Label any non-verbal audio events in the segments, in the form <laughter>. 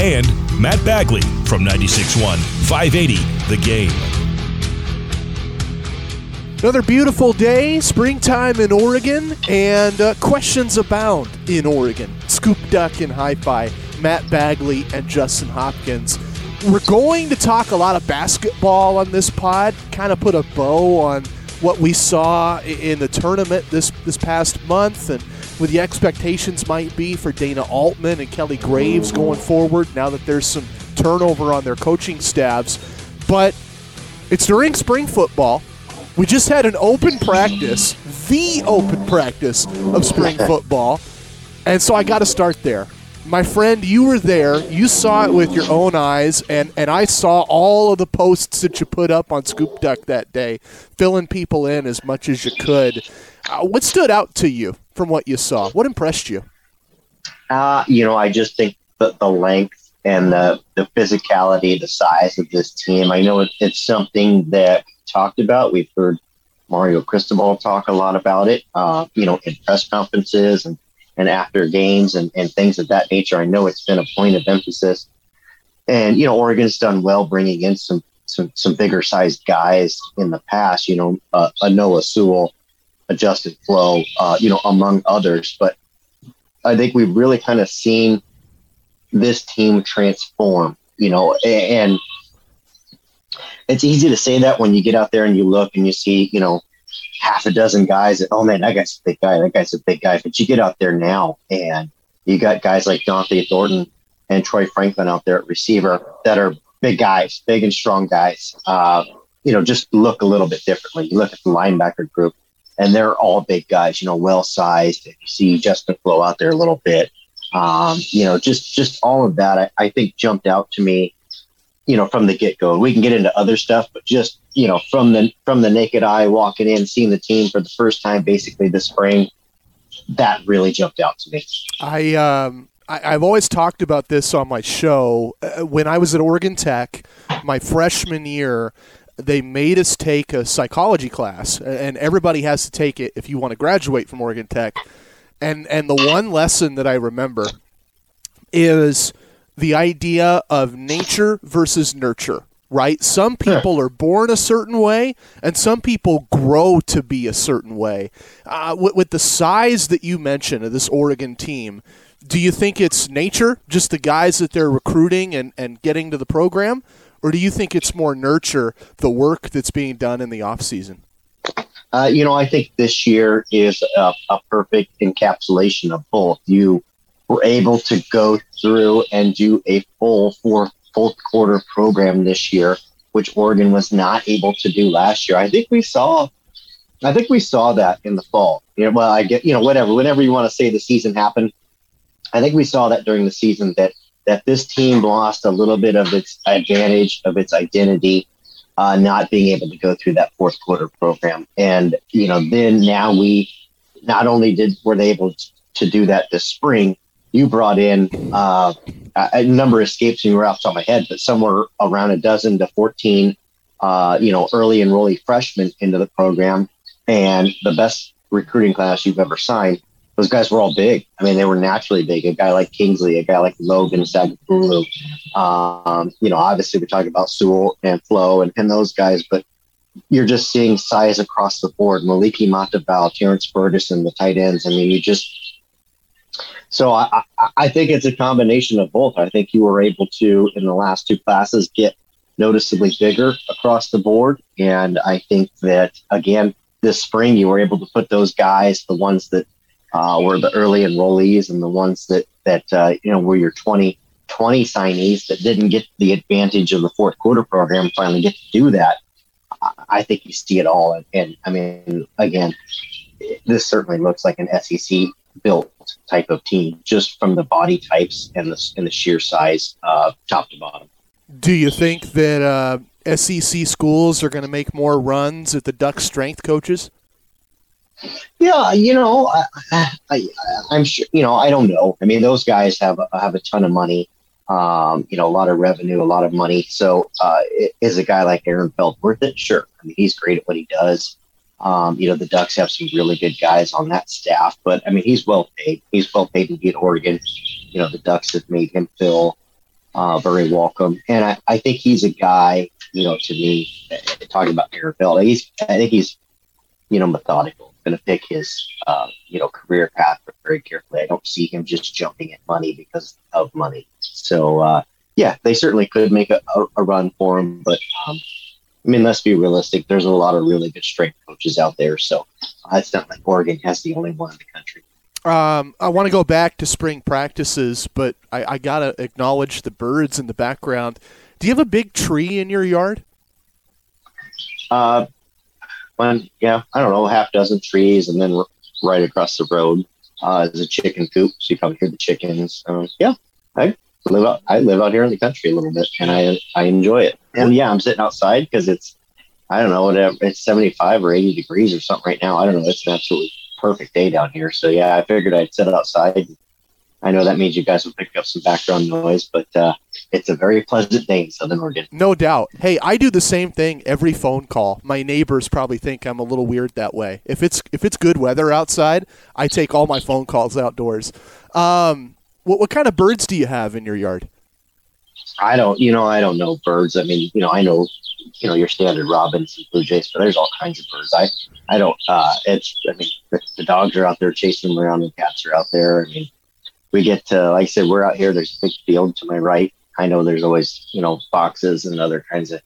and Matt Bagley from 96.1 580 The Game. Another beautiful day, springtime in Oregon, and uh, questions abound in Oregon. Scoop Duck and Hi Fi, Matt Bagley and Justin Hopkins. We're going to talk a lot of basketball on this pod, kind of put a bow on what we saw in the tournament this, this past month and what the expectations might be for Dana Altman and Kelly Graves going forward now that there's some turnover on their coaching staffs. But it's during spring football. We just had an open practice, the open practice of spring <laughs> football. And so I got to start there. My friend, you were there. You saw it with your own eyes, and, and I saw all of the posts that you put up on Scoop Duck that day, filling people in as much as you could. Uh, what stood out to you from what you saw? What impressed you? Uh, you know, I just think the, the length and the, the physicality, the size of this team. I know it, it's something that talked about. We've heard Mario Cristobal talk a lot about it, uh, you know, in press conferences and, and after games and, and things of that nature. I know it's been a point of emphasis. And, you know, Oregon's done well bringing in some, some, some bigger sized guys in the past, you know, uh, a Noah Sewell, a Flowe, uh, you know, among others. But I think we've really kind of seen this team transform, you know, and it's easy to say that when you get out there and you look and you see, you know, half a dozen guys that, oh man, that guy's a big guy, that guy's a big guy. But you get out there now and you got guys like Dont'e Thornton and Troy Franklin out there at receiver that are big guys, big and strong guys. Uh, you know, just look a little bit differently. You look at the linebacker group and they're all big guys, you know, well sized. You see Justin Flowe out there a little bit. Um, you know, just just all of that I, I think jumped out to me, you know, from the get go. We can get into other stuff, but just, you know, from the from the naked eye walking in, seeing the team for the first time basically this spring, that really jumped out to me. I um I, I've always talked about this on my show. Uh, when I was at Oregon Tech, my freshman year, they made us take a psychology class, and everybody has to take it if you want to graduate from Oregon Tech. And and the one lesson that I remember is the idea of nature versus nurture. Right? Some people are born a certain way, and some people grow to be a certain way. Uh, with, with the size that you mentioned of this Oregon team, do you think it's nature, just the guys that they're recruiting and, and getting to the program? Or do you think it's more nurture, the work that's being done in the offseason? Uh, you know, I think this year is a, a perfect encapsulation of both. You were able to go through and do a full fourth fourth quarter program this year, which Oregon was not able to do last year. I think we saw, I think we saw that in the fall. You know, well, I get you know whatever, whenever you want to say the season happened, I think we saw that during the season that that this team lost a little bit of its advantage of its identity uh, not being able to go through that fourth quarter program. And, you know, then now we not only did were they able to do that this spring, you brought in uh, a number escapes me right off the top of my head, but somewhere around a dozen to 14, uh, you know, early enrollee freshmen into the program. And the best recruiting class you've ever signed, those guys were all big. I mean, they were naturally big. A guy like Kingsley, a guy like Logan Sagapolu. Um, you know, obviously we're talking about Sewell and Flowe and, and those guys, but you're just seeing size across the board. Moliki Matavao, Terrence Ferguson, the tight ends. I mean, you just so I, I, I think it's a combination of both. I think you were able to in the last two classes get noticeably bigger across the board, and I think that again this spring you were able to put those guys, the ones that uh, were the early enrollees, and the ones that that uh, you know were your 2020 signees that didn't get the advantage of the fourth quarter program finally get to do that. I, I think you see it all, and, and I mean again, this certainly looks like an SEC built type of team, just from the body types and the and the sheer size, uh, top to bottom. Do you think that uh, SEC schools are going to make more runs at the Duck strength coaches? Yeah, you know, I, I, I'm sure. You know, I don't know. I mean, those guys have have a ton of money. Um, you know, a lot of revenue, a lot of money. So, uh, is a guy like Aaron Feld worth it? Sure. I mean, he's great at what he does. Um, you know, the Ducks have some really good guys on that staff, but I mean, he's well paid. He's well paid to be at Oregon. You know, the Ducks have made him feel uh, very welcome, and I, I think he's a guy. You know, to me, talking about Aaron Feld, he's I think he's you know methodical. Going to pick his uh, you know career path very carefully. I don't see him just jumping at money because of money. So uh, yeah, they certainly could make a, a, a run for him, but um, I mean, let's be realistic. There's a lot of really good strength coaches out there, so uh, it's not like Oregon has the only one in the country. Um, I want to go back to spring practices, but I, I got to acknowledge the birds in the background. Do you have a big tree in your yard? Uh, one, yeah, I don't know, half dozen trees, and then right across the road uh, is a chicken coop, so you probably hear the chickens. Um, yeah, I live out. I live out here in the country a little bit, and I I enjoy it. And yeah, I'm sitting outside because it's I don't know whatever it's 75 or 80 degrees or something right now. I don't know. It's an absolutely perfect day down here. So yeah, I figured I'd sit outside. I know that means you guys will pick up some background noise, but uh, it's a very pleasant day in Southern Oregon. No doubt. Hey, I do the same thing every phone call. My neighbors probably think I'm a little weird that way. If it's if it's good weather outside, I take all my phone calls outdoors. Um, what what kind of birds do you have in your yard? I don't, you know, I don't know birds. I mean, you know, I know, you know, your standard robins and blue jays, but there's all kinds of birds. I, I don't. Uh, it's, I mean, the, the dogs are out there chasing them around, and cats are out there. I mean, we get to, like I said, we're out here. There's a big field to my right. I know there's always, you know, foxes and other kinds of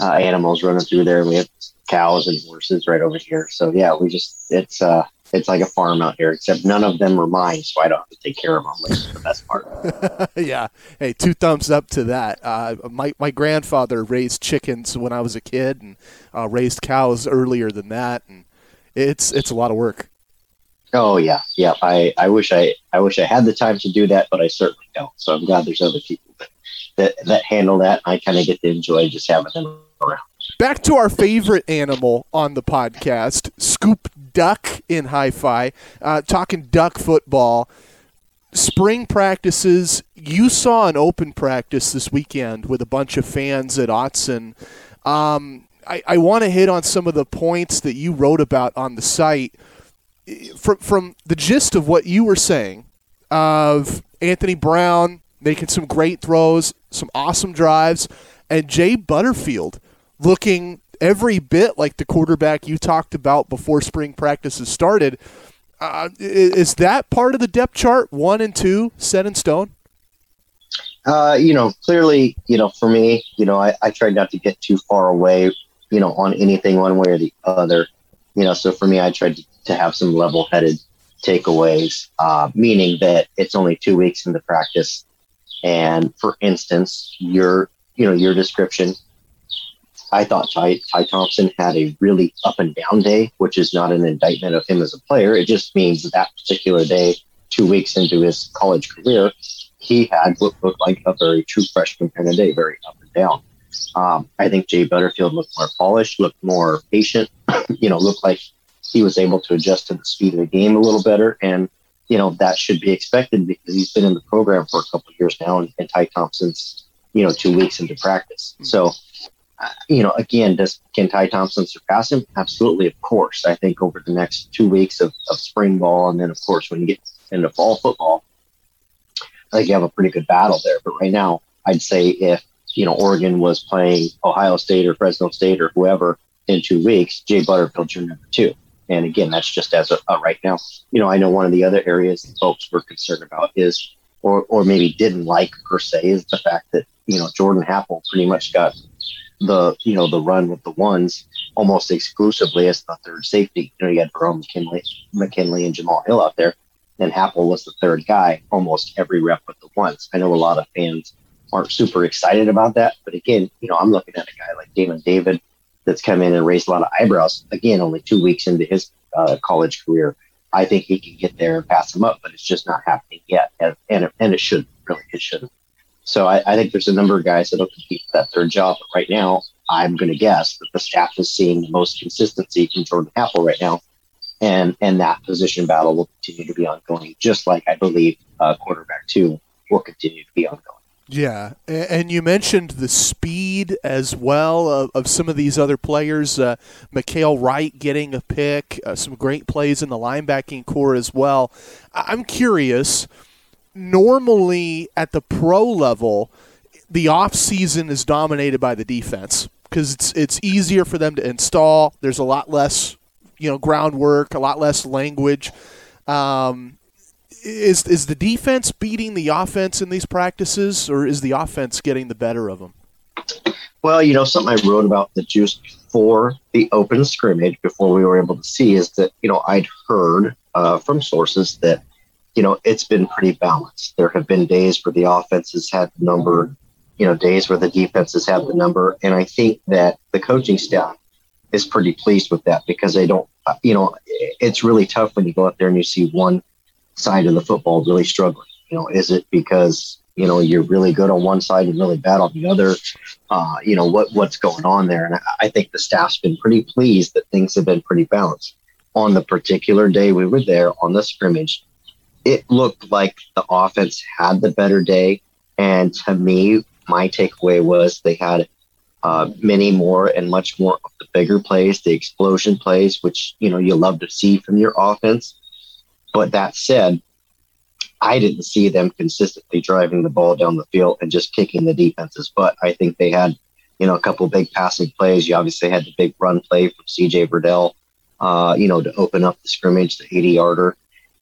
uh, animals running through there. We have cows and horses right over here. So yeah, we just, it's, uh, it's like a farm out here, except none of them are mine, so I don't have to take care of them, which is the best part. <laughs> yeah. Hey, two thumbs up to that. Uh, my, my grandfather raised chickens when I was a kid and uh, raised cows earlier than that. And it's, it's a lot of work. Oh yeah. Yeah. I, I wish I, I wish I had the time to do that, but I certainly don't. So I'm glad there's other people that, that, that handle that. I kind of get to enjoy just having them around. Back to our favorite animal on the podcast, Scoop Duck in Hi Fi, uh, talking duck football. Spring practices. You saw an open practice this weekend with a bunch of fans at Autzen. Um, I, I want to hit on some of the points that you wrote about on the site. From, from the gist of what you were saying, of Anthony Brown making some great throws, some awesome drives, and Jay Butterfield looking every bit like the quarterback you talked about before spring practices started. Uh, is that part of the depth chart, one and two, set in stone? Uh, you know, clearly, you know, for me, you know, I, I tried not to get too far away, you know, on anything one way or the other. You know, so for me, I tried to, to have some level headed takeaways, uh, meaning that it's only two weeks into practice. And for instance, your, you know, your description I thought Ty, Ty Thompson had a really up and down day, which is not an indictment of him as a player. It just means that, particular day, two weeks into his college career, he had what looked like a very true freshman kind of day, very up and down. Um, I think Jay Butterfield looked more polished, looked more patient, <clears throat> you know, looked like he was able to adjust to the speed of the game a little better. And, you know, that should be expected because he's been in the program for a couple of years now and, and Ty Thompson's, you know, two weeks into practice. Mm-hmm. So, uh, you know, again, does can Ty Thompson surpass him? Absolutely, of course. I think over the next two weeks of, of spring ball, and then of course when you get into fall football, I think you have a pretty good battle there. But right now, I'd say if you know Oregon was playing Ohio State or Fresno State or whoever in two weeks, Jay Butterfield's your number two. And again, that's just as a, a uh, right now. You know, I know one of the other areas that folks were concerned about is, or or maybe didn't like per se, is the fact that you know Jordan Happle pretty much got the you know the run with the ones almost exclusively as the third safety. You know, you had Verone McKinley, McKinley and Jamal Hill out there, and Happle was the third guy almost every rep with the ones. I know a lot of fans aren't super excited about that, but again, you know, I'm looking at a guy like Damon David that's come in and raised a lot of eyebrows. Again, only two weeks into his uh, college career. I think he can get there and pass him up, but it's just not happening yet, and and it, and it should really it shouldn't. So I, I think there's a number of guys that'll compete for that third job. But right now, I'm going to guess that the staff is seeing the most consistency from Jordan Happle right now, and and that position battle will continue to be ongoing, just like I believe uh, quarterback two will continue to be ongoing. Yeah, and you mentioned the speed as well of, of some of these other players. Uh, Mykael Wright getting a pick, uh, some great plays in the linebacking core as well. I'm curious. Normally, at the pro level, the off season is dominated by the defense because it's it's easier for them to install. There's a lot less, you know, groundwork, a lot less language. Um, is is the defense beating the offense in these practices, or is the offense getting the better of them? Well, you know, something I wrote about the juice before the open scrimmage, before we were able to see, is that you know I'd heard uh, from sources that you know it's been pretty balanced. There have been days where the offense has had the number, you know, days where the defense has had the number, and I think that the coaching staff is pretty pleased with that because they don't, you know, it's really tough when you go out there and you see one side of the football really struggling? You know, is it because you know you're really good on one side and really bad on the other? Uh, you know what what's going on there? And I think the staff's been pretty pleased that things have been pretty balanced. On the particular day we were there on the scrimmage, it looked like the offense had the better day. And to me, my takeaway was they had uh, many more and much more of the bigger plays, the explosion plays, which you know you love to see from your offense. But that said, I didn't see them consistently driving the ball down the field and just kicking the defense's butt. I think they had, you know, a couple big passing plays. You obviously had the big run play from CJ Verdell, uh, you know, to open up the scrimmage, the 80 yarder.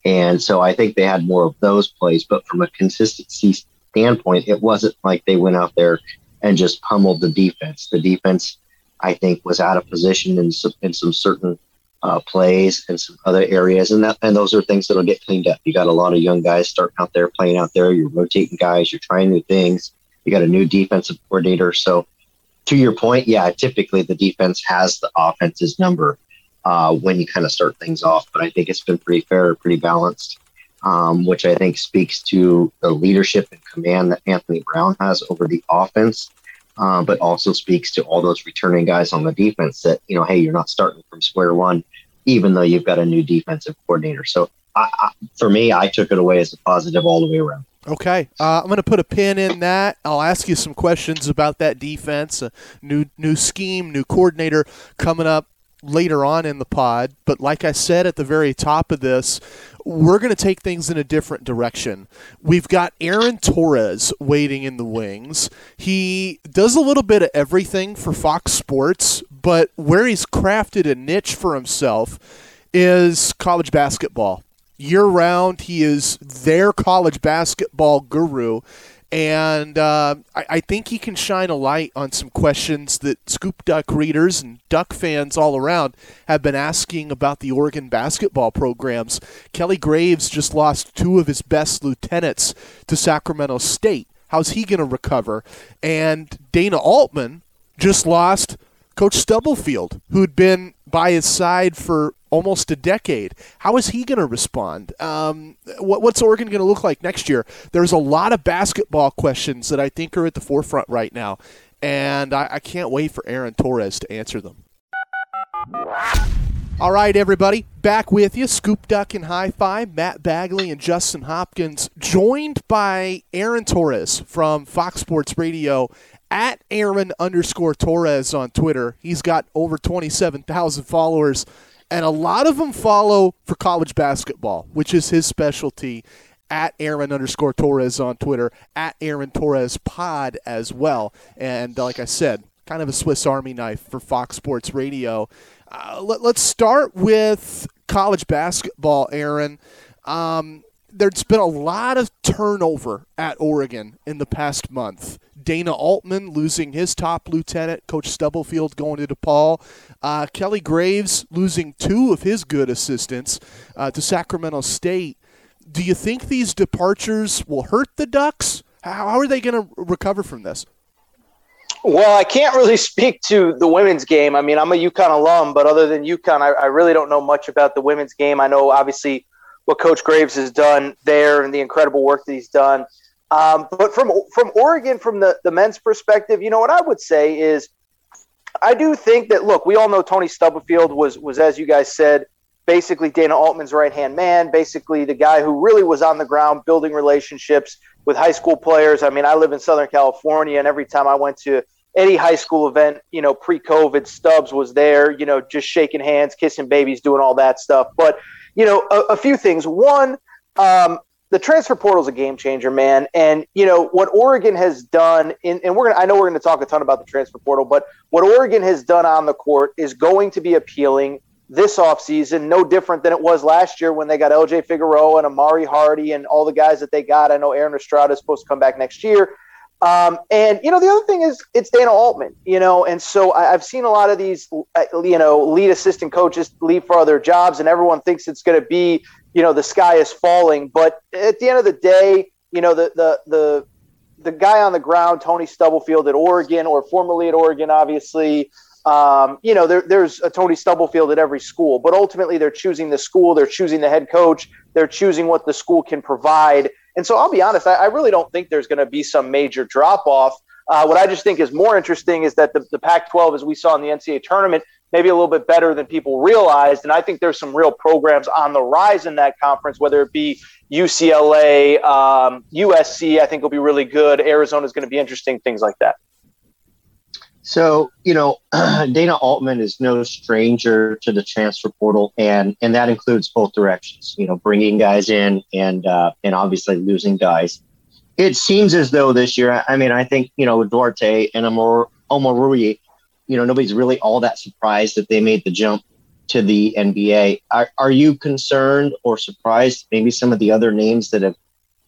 And so I think they had more of those plays. But from a consistency standpoint, it wasn't like they went out there and just pummeled the defense. The defense, I think, was out of position in some, in some certain uh, plays and some other areas, and that and those are things that'll get cleaned up. You got a lot of young guys starting out there, playing out there. You're rotating guys. You're trying new things. You got a new defensive coordinator. So, to your point, yeah, typically the defense has the offense's number uh, when you kind of start things off. But I think it's been pretty fair, pretty balanced, um, which I think speaks to the leadership and command that Anthony Brown has over the offense. Uh, but also speaks to all those returning guys on the defense that you know, hey, you're not starting from square one even though you've got a new defensive coordinator. So I, I, for me, I took it away as a positive all the way around. Okay, uh, I'm going to put a pin in that. I'll ask you some questions about that defense, a new new scheme, new coordinator coming up later on in the pod. But like I said at the very top of this, we're going to take things in a different direction. We've got Aaron Torres waiting in the wings. He does a little bit of everything for Fox Sports, but where he's crafted a niche for himself is college basketball. Year round, he is their college basketball guru. And uh, I, I, think he can shine a light on some questions that Scoop Duck readers and Duck fans all around have been asking about the Oregon basketball programs. Kelly Graves just lost two of his best lieutenants to Sacramento State. How's he going to recover? And Dana Altman just lost Coach Stubblefield, who'd been by his side for almost a decade. How is he going to respond? Um, what, what's Oregon going to look like next year? There's a lot of basketball questions that I think are at the forefront right now, and I, I can't wait for Aaron Torres to answer them. All right, everybody, back with you. Scoop Duck and Hi Fi, Matt Bagley and Justin Hopkins, joined by Aaron Torres from Fox Sports Radio at Aaron underscore Torres on Twitter. He's got over 27,000 followers, and a lot of them follow for college basketball, which is his specialty. At Aaron underscore Torres on Twitter, at Aaron Torres Pod as well. And like I said, kind of a Swiss Army knife for Fox Sports Radio. Uh, let, us start with college basketball, Aaron. Um, there's been a lot of turnover at Oregon in the past month. Dana Altman losing his top lieutenant, Coach Stubblefield going to DePaul. Uh, Kelly Graves losing two of his good assistants uh, to Sacramento State. Do you think these departures will hurt the Ducks? How, are they going to recover from this? Well, I can't really <laughs> speak to the women's game. I mean, I'm a UConn alum, but other than UConn, I, I really don't know much about the women's game. I know obviously what Coach Graves has done there and the incredible work that he's done. Um, but from from Oregon, from the, the men's perspective, you know what I would say is, I do think that look, we all know Tony Stubblefield was was as you guys said, basically Dana Altman's right hand man, basically the guy who really was on the ground building relationships with high school players. I mean, I live in Southern California, and every time I went to any high school event, you know, pre COVID, Stubbs was there, you know, just shaking hands, kissing babies, doing all that stuff. But, you know, a, a few things. One, um, the transfer portal is a game changer, man. And you know what Oregon has done, in, and we're gonna, I know we're going to talk a ton about the transfer portal, but what Oregon has done on the court is going to be appealing this offseason, no different than it was last year when they got LJ Figueroa and Amauri Hardy and all the guys that they got. I know Aaron Estrada is supposed to come back next year. Um, and you know the other thing is it's Dana Altman, you know, and so I, have seen a lot of these, uh, you know, lead assistant coaches leave for other jobs, and everyone thinks it's going to be you know the sky is falling. But at the end of the day, you know the the the the guy on the ground, Tony Stubblefield at Oregon, or formerly at Oregon, obviously. Um, you know, there, there's a Tony Stubblefield at every school, but ultimately they're choosing the school, they're choosing the head coach, they're choosing what the school can provide. And so I'll be honest, I, I really don't think there's going to be some major drop off. Uh, what I just think is more interesting is that the, the Pac 12, as we saw in the NCAA tournament, maybe a little bit better than people realized. And I think there's some real programs on the rise in that conference, whether it be UCLA, um, USC, I think will be really good. Arizona is going to be interesting, things like that. So, you know, <clears throat> Dana Altman is no stranger to the transfer portal, and and that includes both directions. You know, bringing guys in and uh, and obviously losing guys. It seems as though this year, I mean, I think you know Duarte and Amor Omoruyi you know, nobody's really all that surprised that they made the jump to the NBA. Are, are you concerned or surprised? Maybe some of the other names that have,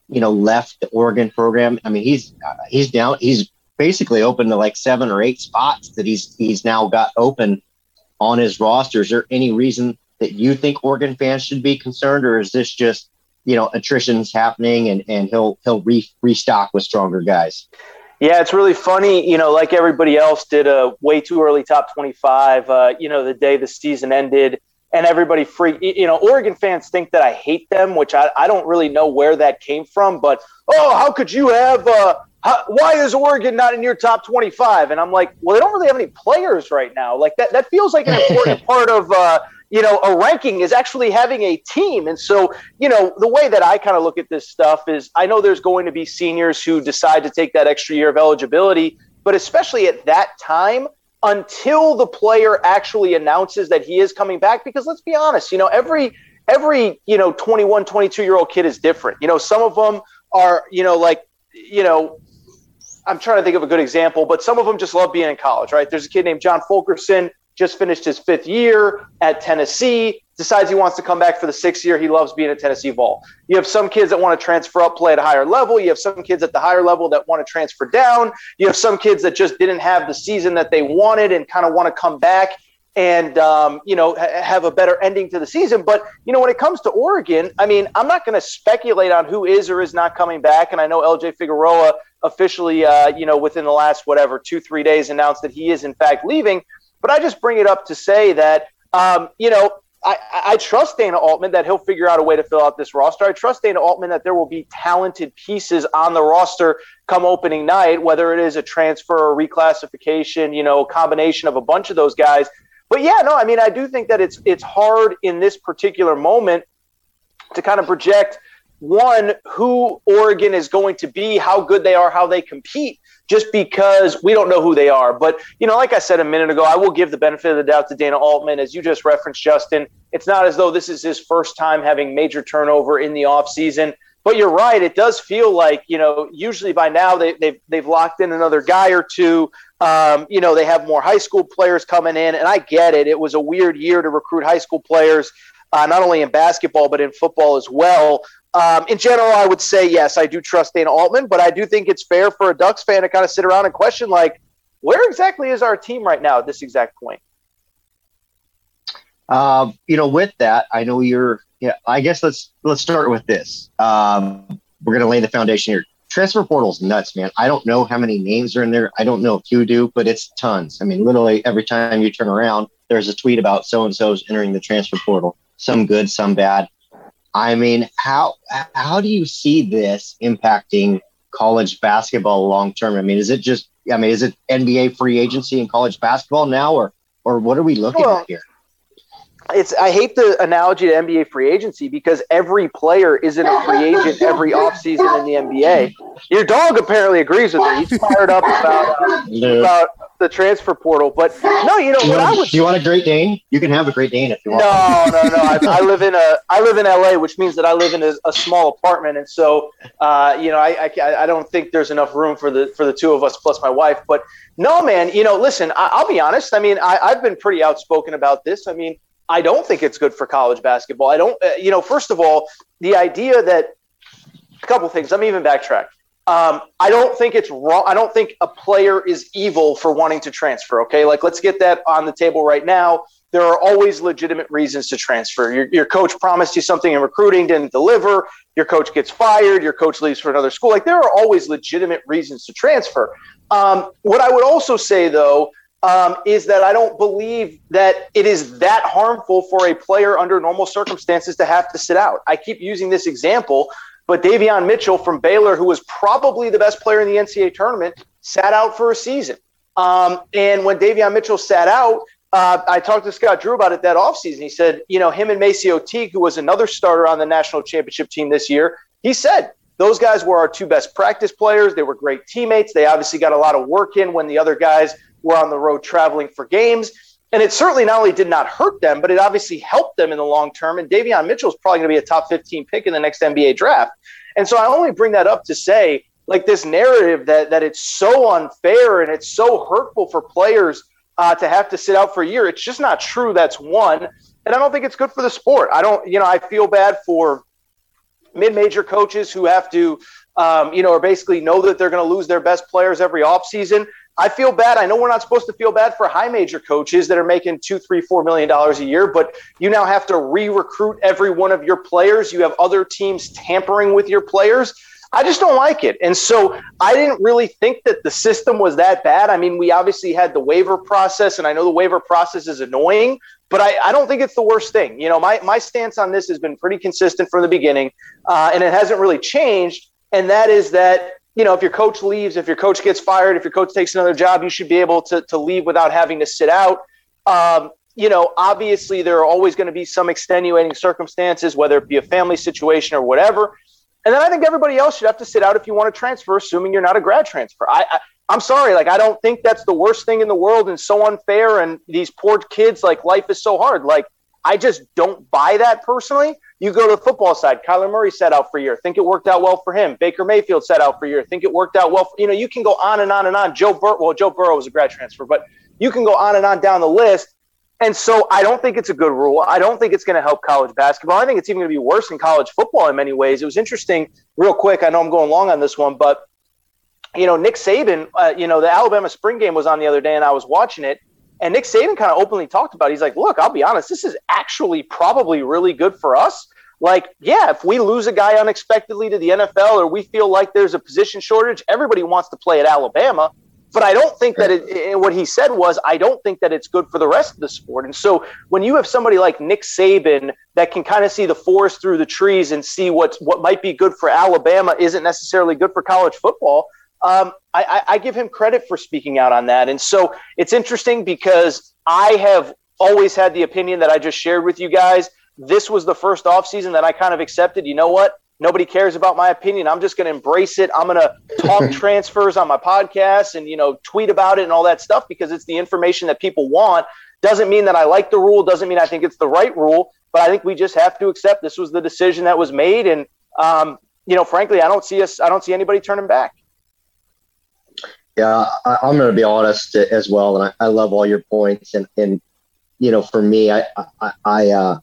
you know, left the Oregon program. I mean, he's uh, he's down. He's basically open to like seven or eight spots that he's he's now got open on his roster. Is there any reason that you think Oregon fans should be concerned, or is this just you know attrition's happening and and he'll he'll re- restock with stronger guys? Yeah, it's really funny. You know, like everybody else did a way too early top 25, uh, you know, the day the season ended and everybody freaked. You know, Oregon fans think that I hate them, which I, I don't really know where that came from. But, oh, how could you have, uh, how, why is Oregon not in your top 25? And I'm like, well, they don't really have any players right now. Like that, that feels like an <laughs> important part of, uh, you know, a ranking is actually having a team. And so, you know, the way that I kind of look at this stuff is I know there's going to be seniors who decide to take that extra year of eligibility, but especially at that time, until the player actually announces that he is coming back, because let's be honest, you know, every every, you know, 21, 22 year old kid is different. You know, some of them are, you know, like, you know, I'm trying to think of a good example, but some of them just love being in college, right? There's a kid named John Fulkerson just finished his fifth year at Tennessee, decides he wants to come back for the sixth year. He loves being at Tennessee Vol. You have some kids that want to transfer up, play at a higher level. You have some kids at the higher level that want to transfer down. You have some kids that just didn't have the season that they wanted and kind of want to come back and um, you know ha- have a better ending to the season. But you know when it comes to Oregon, I mean I'm not going to speculate on who is or is not coming back. And I know LJ Figueroa officially, uh, you know, within the last whatever two three days announced that he is in fact leaving. But I just bring it up to say that, um, you know, I, I, trust Dana Altman that he'll figure out a way to fill out this roster. I trust Dana Altman that there will be talented pieces on the roster come opening night, whether it is a transfer or reclassification, you know, a combination of a bunch of those guys. But yeah, no, I mean, I do think that it's it's hard in this particular moment to kind of project one who Oregon is going to be, how good they are, how they compete just because we don't know who they are. But, you know, like I said a minute ago, I will give the benefit of the doubt to Dana Altman. As you just referenced, Justin, it's not as though this is his first time having major turnover in the offseason. But you're right. It does feel like, you know, usually by now they, they've, they've locked in another guy or two. Um, you know, they have more high school players coming in. And I get it. It was a weird year to recruit high school players. Uh, not only in basketball but in football as well. Um, in general, I would say yes, I do trust Dana Altman, but I do think it's fair for a Ducks fan to kind of sit around and question, like, where exactly is our team right now at this exact point? Uh, you know, with that, I know you're. Yeah, I guess let's let's start with this. Um, we're going to lay the foundation here. transfer portal's nuts, man. I don't know how many names are in there. I don't know if you do, but it's tons. I mean, literally every time you turn around, there's a tweet about so and so's entering the transfer portal. Some good, some bad. I mean, how how do you see this impacting college basketball long term? I mean, is it just I mean, is it NBA free agency in college basketball now, or or what are we looking well, at here? it's I hate the analogy to NBA free agency because every player isn't a free agent every offseason in the NBA. Your dog apparently agrees with me. He's fired up about uh, about the transfer portal. But no, you know you what want, I would. Do you want a Great Dane? You can have a Great Dane if you want. No, <laughs> no, no. I, I, live in a I live in LA, which means that I live in a, a small apartment, and so uh, you know I, I I don't think there's enough room for the for the two of us plus my wife. But no, man. You know, listen. I, will be honest. I mean, I, I've been pretty outspoken about this. I mean I don't think it's good for college basketball. I don't, uh, you know, first of all, the idea that a couple things. Let me even backtrack. Um, I don't think it's wrong. I don't think a player is evil for wanting to transfer. Okay, like let's get that on the table right now. There are always legitimate reasons to transfer. Your, your coach promised you something in recruiting, didn't deliver. Your coach gets fired. Your coach leaves for another school. Like there are always legitimate reasons to transfer. Um, what I would also say, though, um, is that I don't believe that it is that harmful for a player under normal circumstances to have to sit out. I keep using this example, but Davion Mitchell from Baylor, who was probably the best player in the NCAA tournament, sat out for a season. Um, and when Davion Mitchell sat out, uh, I talked to Scott Drew about it that offseason. He said, you know, him and MaCio Teague, who was another starter on the national championship team this year, he said, those guys were our two best practice players. They were great teammates. They obviously got a lot of work in when the other guys were on the road traveling for games. And it certainly not only did not hurt them, but it obviously helped them in the long term. And Davion Mitchell is probably going to be a top 15 pick in the next NBA draft. And so I only bring that up to say, like this narrative that that it's so unfair and it's so hurtful for players uh, to have to sit out for a year. It's just not true. That's one. And I don't think it's good for the sport. I don't, you know, I feel bad for mid-major coaches who have to, um, you know, or basically know that they're going to lose their best players every offseason. I feel bad. I know we're not supposed to feel bad for high major coaches that are making two, three, four million dollars a year, but you now have to re-recruit every one of your players. You have other teams tampering with your players. I just don't like it. And so I didn't really think that the system was that bad. I mean, we obviously had the waiver process, and I know the waiver process is annoying, but I, I don't think it's the worst thing. You know, my, my stance on this has been pretty consistent from the beginning, uh, and it hasn't really changed. And that is that you know, if your coach leaves, if your coach gets fired, if your coach takes another job, you should be able to, to leave without having to sit out. Um, you know, obviously there are always going to be some extenuating circumstances, whether it be a family situation or whatever. And then I think everybody else should have to sit out if you want to transfer, assuming you're not a grad transfer. I, I I'm sorry, like I don't think that's the worst thing in the world and so unfair. And these poor kids, like life is so hard. Like I just don't buy that personally. You go to the football side. Kyler Murray set out for a year. Think it worked out well for him. Baker Mayfield set out for a year. Think it worked out well. For, you know, you can go on and on and on. Joe Burrow. Well, Joe Burrow was a grad transfer, but you can go on and on down the list. And so I don't think it's a good rule. I don't think it's going to help college basketball. I think it's even going to be worse in college football in many ways. It was interesting, real quick. I know I'm going long on this one, but you know, Nick Saban. Uh, you know, the Alabama spring game was on the other day, and I was watching it. And Nick Saban kind of openly talked about. It. He's like, "Look, I'll be honest. This is actually probably really good for us like, yeah, if we lose a guy unexpectedly to the NFL or we feel like there's a position shortage, everybody wants to play at Alabama. But I don't think that it, what he said was, I don't think that it's good for the rest of the sport. And so when you have somebody like Nick Saban that can kind of see the forest through the trees and see what, what might be good for Alabama isn't necessarily good for college football, um, I, I give him credit for speaking out on that. And so it's interesting because I have always had the opinion that I just shared with you guys this was the first offseason that I kind of accepted. You know what? Nobody cares about my opinion. I'm just going to embrace it. I'm going to talk <laughs> transfers on my podcast and, you know, tweet about it and all that stuff because it's the information that people want. Doesn't mean that I like the rule, doesn't mean I think it's the right rule, but I think we just have to accept this was the decision that was made. And, um, you know, frankly, I don't see us, I don't see anybody turning back. Yeah, I, am going to be honest as well. And I, I love all your points. And, and, you know, for me, I, I, I uh,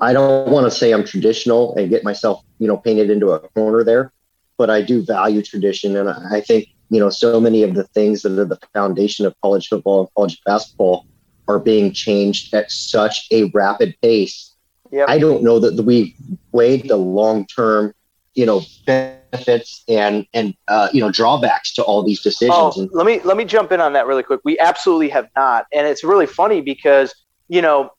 I don't want to say I'm traditional and get myself, you know, painted into a corner there, but I do value tradition. And I think, you know, so many of the things that are the foundation of college football and college basketball are being changed at such a rapid pace. Yep. I don't know that we weighed the long term, you know, benefits and and uh, you know drawbacks to all these decisions. Oh, let me let me jump in on that really quick. We absolutely have not, and it's really funny because you know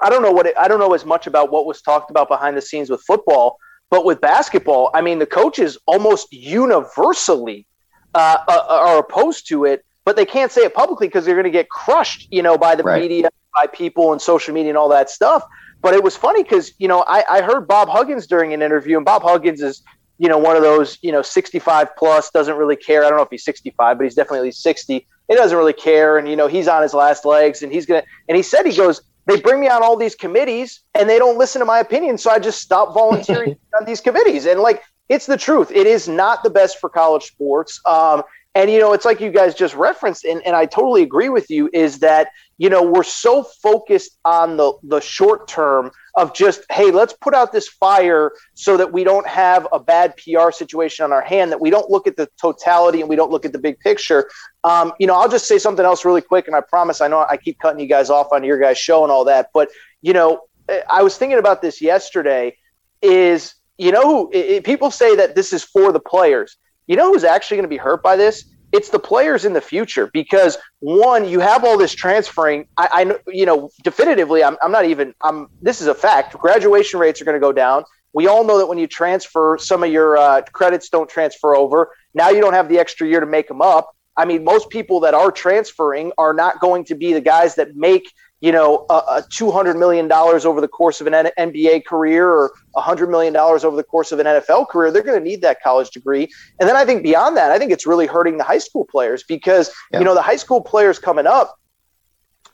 I don't know what it, I don't know as much about what was talked about behind the scenes with football, but with basketball, I mean the coaches almost universally uh, uh are opposed to it, but they can't say it publicly because they're going to get crushed, you know, by the right. media, by people, and social media and all that stuff. But it was funny because you know I, I heard Bob Huggins during an interview, and Bob Huggins is you know one of those you know 65 plus doesn't really care. I don't know if he's 65, but he's definitely at least 60. He doesn't really care, and you know he's on his last legs, and he's gonna. And he said he goes, they bring me on all these committees, and they don't listen to my opinion, so I just stop volunteering <laughs> on these committees. And like it's the truth. It is not the best for college sports. Um, and you know, it's like you guys just referenced, and, and I totally agree with you, is that, you know, we're so focused on the the short term of just, hey, let's put out this fire so that we don't have a bad PR situation on our hand, that we don't look at the totality and we don't look at the big picture. Um, you know, I'll just say something else really quick, and I promise I know I keep cutting you guys off on your guys' show and all that, but you know, I was thinking about this yesterday. Is you know, it, people say that this is for the players you know who's actually going to be hurt by this? It's the players in the future because one, you have all this transferring. I, I you know, definitively, I'm, I'm not even. I'm. This is a fact. Graduation rates are going to go down. We all know that when you transfer, some of your uh, credits don't transfer over. Now you don't have the extra year to make them up. I mean, most people that are transferring are not going to be the guys that make you know, a, a $200 million over the course of an NBA career or $100 million over the course of an NFL career, they're going to need that college degree. And then I think beyond that, I think it's really hurting the high school players because, yeah. you know, the high school players coming up,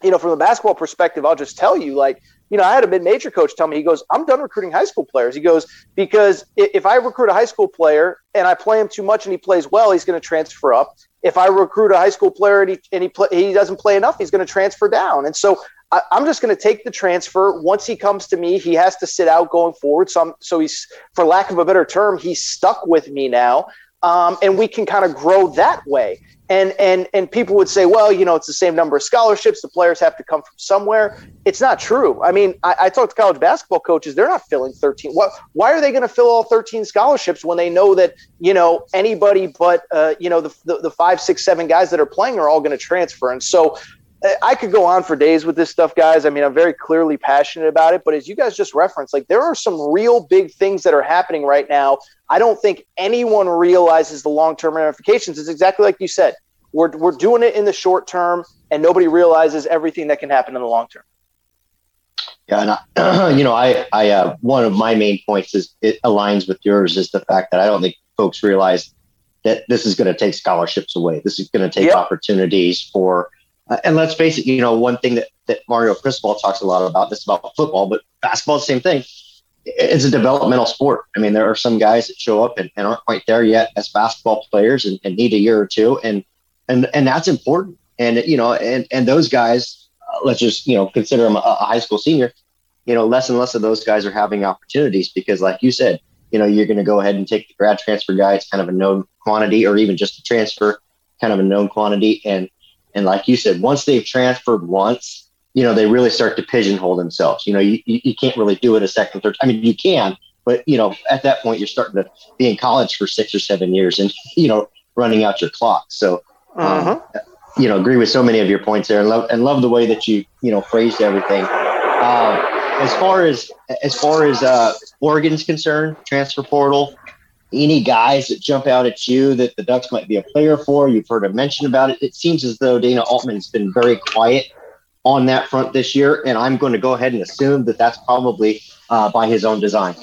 you know, from the basketball perspective, I'll just tell you, like, you know, I had a mid major coach tell me, he goes, I'm done recruiting high school players. He goes, because if I recruit a high school player and I play him too much and he plays well, he's going to transfer up. If I recruit a high school player and he, and he, play, he doesn't play enough, he's going to transfer down. And so I, am just going to take the transfer. Once he comes to me, he has to sit out going forward. So, I'm, so he's, for lack of a better term, he's stuck with me now, um, and we can kind of grow that way. And and and people would say, well, you know, it's the same number of scholarships. The players have to come from somewhere. It's not true. I mean, I, I talk to college basketball coaches; they're not filling 13. What? Why are they going to fill all 13 scholarships when they know that you know anybody but uh, you know the, the the five, six, seven guys that are playing are all going to transfer? And so I could go on for days with this stuff, guys. I mean, I'm very clearly passionate about it. But as you guys just referenced, like there are some real big things that are happening right now. I don't think anyone realizes the long term ramifications. It's exactly like you said. We're, we're doing it in the short term, and nobody realizes everything that can happen in the long term. Yeah, and I, <clears throat> you know, I, I, uh, one of my main points is it aligns with yours is the fact that I don't think folks realize that this is going to take scholarships away. This is going to take yep. opportunities for uh, and let's face it, you know, one thing that, that Mario Cristobal talks a lot about, this about football, but basketball, the same thing. It's a developmental sport. I mean, there are some guys that show up and, and aren't quite there yet as basketball players and, and, need a year or two. And, and, and that's important. And, you know, and, and those guys, uh, let's just, you know, consider them a, a high school senior, you know, less and less of those guys are having opportunities because like you said, you know, you're going to go ahead and take the grad transfer guy. It's kind of a known quantity or even just a transfer, kind of a known quantity. And, and like you said, once they've transferred once, you know, they really start to pigeonhole themselves. You know, you, you can't really do it a second, third. I mean, you can, but you know, at that point, you're starting to be in college for six or seven years, and you know, running out your clock. So, um, uh-huh. you know, agree with so many of your points there, and love and love the way that you you know phrased everything. Um, as far as as far as uh, Oregon's concerned, transfer portal any guys that jump out at you that the Ducks might be a player for? You've heard a mention about it. It seems as though Dana Altman's been very quiet on that front this year, and I'm going to go ahead and assume that that's probably uh, by his own design.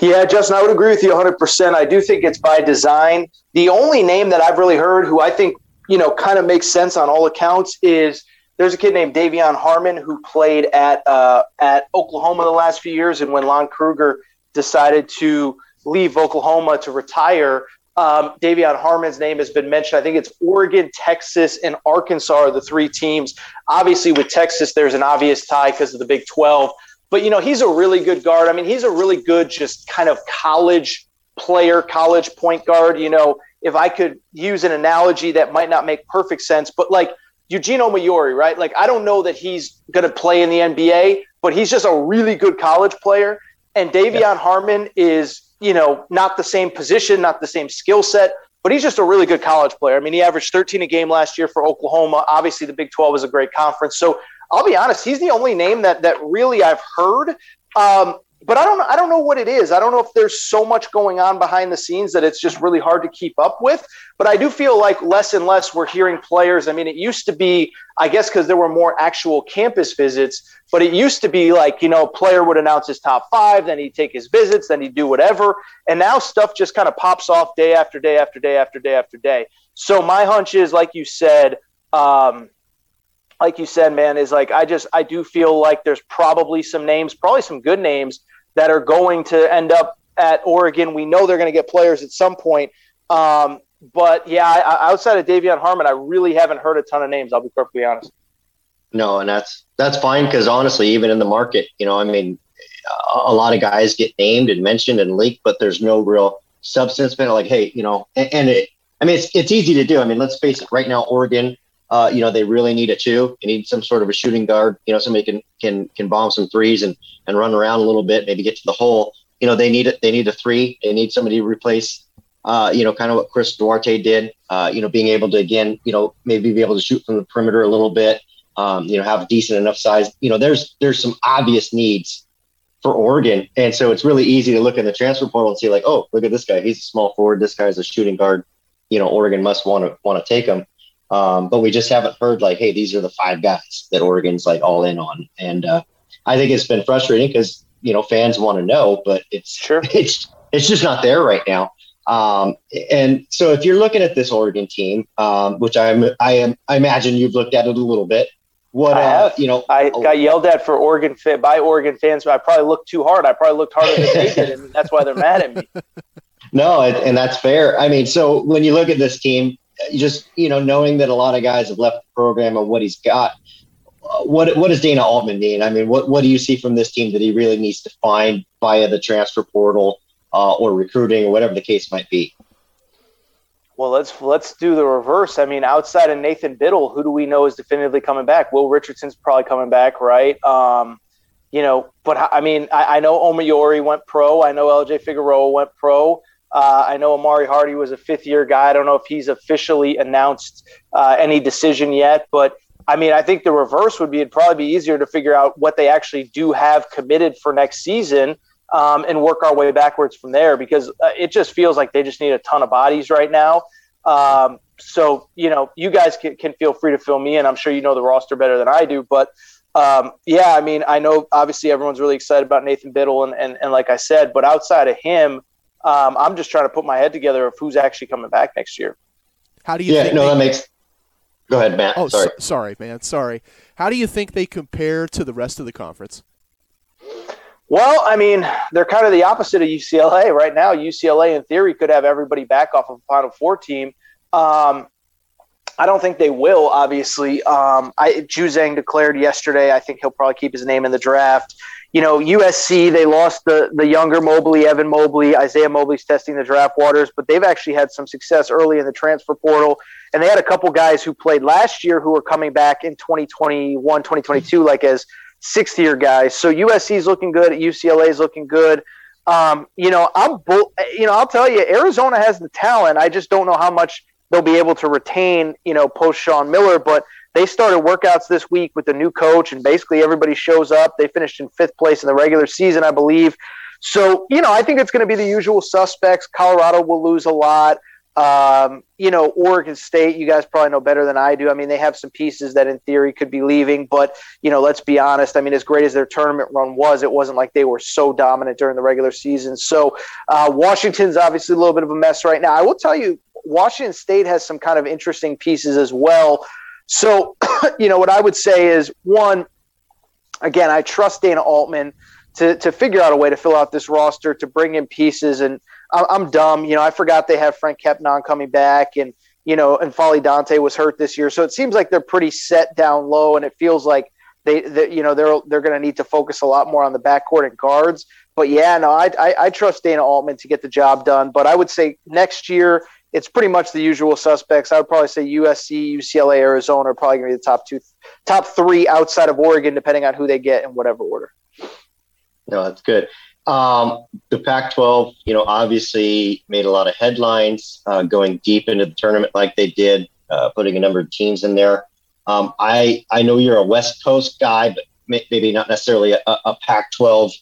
Yeah, Justin, I would agree with you 100%. I do think it's by design. The only name that I've really heard who I think, you know, kind of makes sense on all accounts is there's a kid named De'Vion Harmon who played at uh, at Oklahoma the last few years, and when Lon Kruger decided to leave Oklahoma to retire. Um, De'Vion Harmon's name has been mentioned. I think it's Oregon, Texas, and Arkansas are the three teams. Obviously, with Texas, there's an obvious tie because of the Big 12. But, you know, he's a really good guard. I mean, he's a really good, just kind of college player, college point guard. You know, if I could use an analogy that might not make perfect sense, but like Eugene Omoruyi, right? Like, I don't know that he's going to play in the NBA, but he's just a really good college player. And De'Vion yeah. Harmon is you know, not the same position, not the same skill set, but he's just a really good college player. I mean, he averaged 13 a game last year for Oklahoma. Obviously, the Big 12 is a great conference. So I'll be honest, he's the only name that that really I've heard. Um, but I don't I don't know what it is. I don't know if there's so much going on behind the scenes that it's just really hard to keep up with. But I do feel like less and less we're hearing players. I mean, it used to be, I guess, because there were more actual campus visits. But it used to be like you know, player would announce his top five, then he'd take his visits, then he'd do whatever. And now stuff just kind of pops off day after day after day after day after day. So my hunch is, like you said. Um, like you said, man, is like I just I do feel like there's probably some names, probably some good names that are going to end up at Oregon. We know they're going to get players at some point. Um, but yeah, I, outside of De'Vion Harmon, I really haven't heard a ton of names. I'll be perfectly honest. No, and that's that's fine because honestly, even in the market, you know, I mean, a lot of guys get named and mentioned and leaked, but there's no real substance. But like, hey, you know, and, and it, I mean, it's it's easy to do. I mean, let's face it. Right now, Oregon, uh, you know, they really need a two. They need some sort of a shooting guard. You know, somebody can can can bomb some threes and and run around a little bit, maybe get to the hole. You know, they need it. They need a three. They need somebody to replace. Uh, you know, kind of what Chris Duarte did. Uh, you know, being able to again, you know, maybe be able to shoot from the perimeter a little bit. Um, you know, have decent enough size. You know, there's there's some obvious needs for Oregon, and so it's really easy to look in the transfer portal and see like, oh, look at this guy. He's a small forward. This guy's a shooting guard. You know, Oregon must want to want to take him. Um, but we just haven't heard like, hey, these are the five guys that Oregon's like all in on. And uh, I think it's been frustrating because you know fans want to know, but it's sure <laughs> it's it's just not there right now. Um, and so if you're looking at this Oregon team, um, which I'm I am I imagine you've looked at it a little bit. What uh, you know, I got yelled at for Oregon fit by Oregon fans. But I probably looked too hard. I probably looked harder than they did, and that's why they're mad at me. <laughs> No, and that's fair. I mean, so when you look at this team, just you know knowing that a lot of guys have left the program and what he's got what what does Dana Altman need? I mean, what what do you see from this team that he really needs to find via the transfer portal uh, or recruiting or whatever the case might be? Well, let's let's do the reverse. I mean, outside of Nathan Bittle, who do we know is definitively coming back? Will Richardson's probably coming back, right? Um, you know, but I mean, I, I know Omoruyi went pro. I know LJ Figueroa went pro. Uh, I know Amauri Hardy was a fifth year guy. I don't know if he's officially announced uh, any decision yet, but I mean, I think the reverse would be it'd probably be easier to figure out what they actually do have committed for next season um, and work our way backwards from there because uh, it just feels like they just need a ton of bodies right now. Um, so, you know, you guys can, can, feel free to fill me in. I'm sure you know the roster better than I do, but um, yeah, I mean, I know obviously everyone's really excited about Nathan Bittle and, and, and like I said, but outside of him, um, I'm just trying to put my head together of who's actually coming back next year. How do you? Yeah, no, they, that makes. Go ahead, Matt. Oh, sorry. So, sorry, man. Sorry. How do you think they compare to the rest of the conference? Well, I mean, they're kind of the opposite of UCLA right now. UCLA, in theory, could have everybody back off of a Final Four team. Um, I don't think they will. Obviously, um, I declared yesterday. I think he'll probably keep his name in the draft you know, USC, they lost the, the younger Mobley, Evan Mobley. Isaiah Mobley's testing the draft waters, but they've actually had some success early in the transfer portal. And they had a couple guys who played last year who are coming back in 2021, 2022, like as sixth year guys. So USC is looking good. UCLA is looking good. Um, you know, I'm, bull- you know, I'll tell you, Arizona has the talent. I just don't know how much they'll be able to retain, you know, post Sean Miller. But they started workouts this week with the new coach, and basically everybody shows up. They finished in fifth place in the regular season, I believe. So, you know, I think it's going to be the usual suspects. Colorado will lose a lot. Um, you know, Oregon State, you guys probably know better than I do. I mean, they have some pieces that in theory could be leaving, but, you know, let's be honest. I mean, as great as their tournament run was, it wasn't like they were so dominant during the regular season. So, uh, Washington's obviously a little bit of a mess right now. I will tell you, Washington State has some kind of interesting pieces as well. So, <clears throat> you know, what I would say is one, again, I trust Dana Altman to, to figure out a way to fill out this roster, to bring in pieces. And I'm dumb. You know, I forgot they have Franck Kepnang coming back and, you know, and N'Faly Dante was hurt this year. So it seems like they're pretty set down low and it feels like they, they you know, they're, they're going to need to focus a lot more on the backcourt and guards. But yeah, no, I, I, I trust Dana Altman to get the job done. But I would say next year, it's pretty much the usual suspects. I would probably say USC, UCLA, Arizona are probably going to be the top two, top three outside of Oregon, depending on who they get in whatever order. No, that's good. Um, the Pac-12, you know, obviously made a lot of headlines uh, going deep into the tournament like they did, uh, putting a number of teams in there. Um, I I know you're a West Coast guy, but maybe not necessarily a, a Pac-12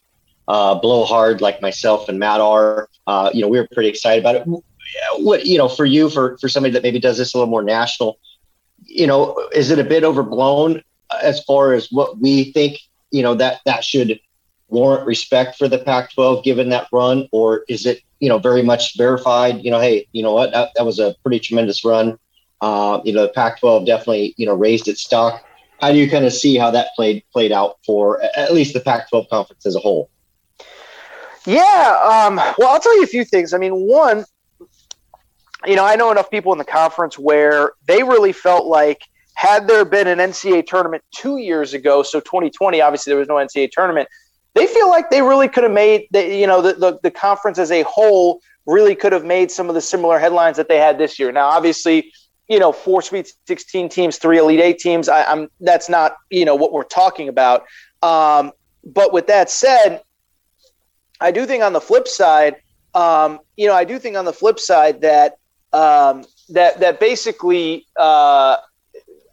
uh, blowhard like myself and Matt are. Uh, you know, we were pretty excited about it. What you know, for you, for for somebody that maybe does this a little more national, you know, is it a bit overblown as far as what we think? You know, that that should warrant respect for the Pac-12 given that run, or is it you know very much verified? You know, hey, you know what, that, that was a pretty tremendous run. Uh, you know, the Pac-12 definitely you know raised its stock. How do you kind of see how that played played out for at least the Pac-12 conference as a whole? Yeah, um, well, I'll tell you a few things. I mean, one, you know, I know enough people in the conference where they really felt like had there been an NCAA tournament two years ago, so 2020, obviously there was no NCAA tournament, they feel like they really could have made the, you know the, the, the conference as a whole really could have made some of the similar headlines that they had this year. Now, obviously, you know, four Sweet 16 teams, three Elite Eight teams. I, am that's not you know what we're talking about. Um, but with that said, I do think on the flip side, um, you know, I do think on the flip side that um, that that basically. Uh,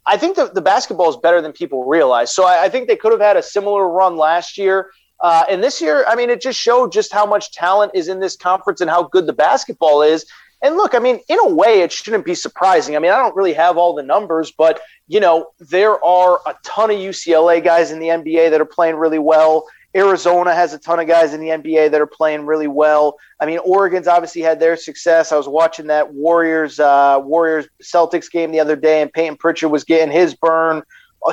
I think the, the basketball is better than people realize. So I, I think they could have had a similar run last year. Uh, and this year, I mean, it just showed just how much talent is in this conference and how good the basketball is. And look, I mean, in a way, it shouldn't be surprising. I mean, I don't really have all the numbers, but, you know, there are a ton of UCLA guys in the NBA that are playing really well. Arizona has a ton of guys in the NBA that are playing really well. I mean, Oregon's obviously had their success. I was watching that Warriors uh, Warriors Celtics game the other day, and Payton Pritchard was getting his burn.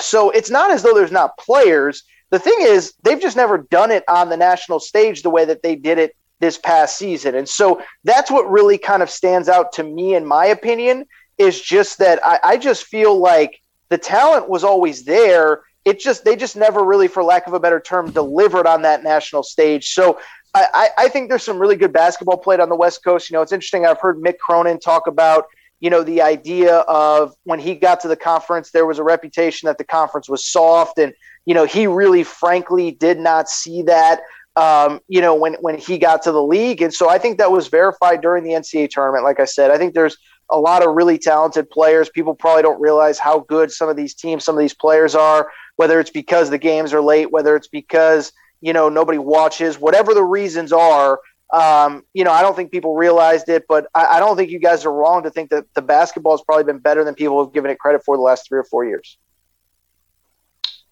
So it's not as though there's not players. The thing is, they've just never done it on the national stage the way that they did it this past season. And so that's what really kind of stands out to me, in my opinion, is just that I, I just feel like the talent was always there it just they just never really, for lack of a better term, delivered on that national stage. So I, I think there's some really good basketball played on the West Coast. You know, it's interesting. I've heard Mick Cronin talk about you know the idea of when he got to the conference, there was a reputation that the conference was soft, and you know he really, frankly, did not see that. Um, you know, when when he got to the league, and so I think that was verified during the NCAA tournament. Like I said, I think there's a lot of really talented players. People probably don't realize how good some of these teams, some of these players are whether it's because the games are late, whether it's because you know nobody watches, whatever the reasons are. Um, you know, I don't think people realized it, but I, I, don't think you guys are wrong to think that the basketball has probably been better than people have given it credit for the last three or four years.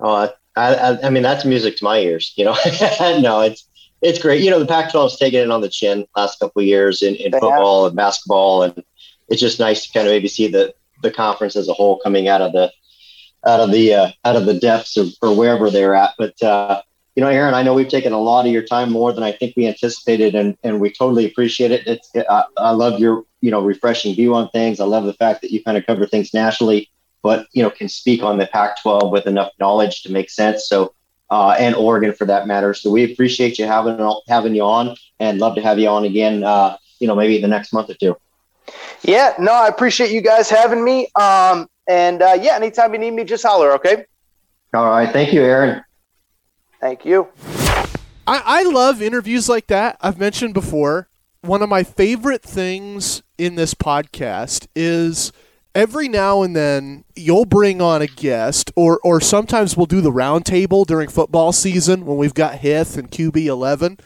Oh, I, I, I mean that's music to my ears. You know, <laughs> no, it's it's great. You know, the Pac-12 has taken it on the chin last couple of years in, in football have. and basketball, and it's just nice to kind of maybe see the the conference as a whole coming out of the out of the uh, out of the depths or, or wherever they're at. But uh, you know, Aaron, I know we've taken a lot of your time more than I think we anticipated, and and we totally appreciate it. It's I, I love your you know refreshing view on things. I love the fact that you kind of cover things nationally, but you know can speak on the Pac-12 with enough knowledge to make sense. So. Uh, and Oregon for that matter. So we appreciate you having having you on, and love to have you on again. Uh, you know, maybe the next month or two. Yeah, no, I appreciate you guys having me. Um, and uh, yeah, anytime you need me, just holler, okay? All right. Thank you, Aaron. Thank you. I, I love interviews like that. I've mentioned before. One of my favorite things in this podcast is every now and then you'll bring on a guest, or, or sometimes we'll do the roundtable during football season when we've got Hith and QB 11.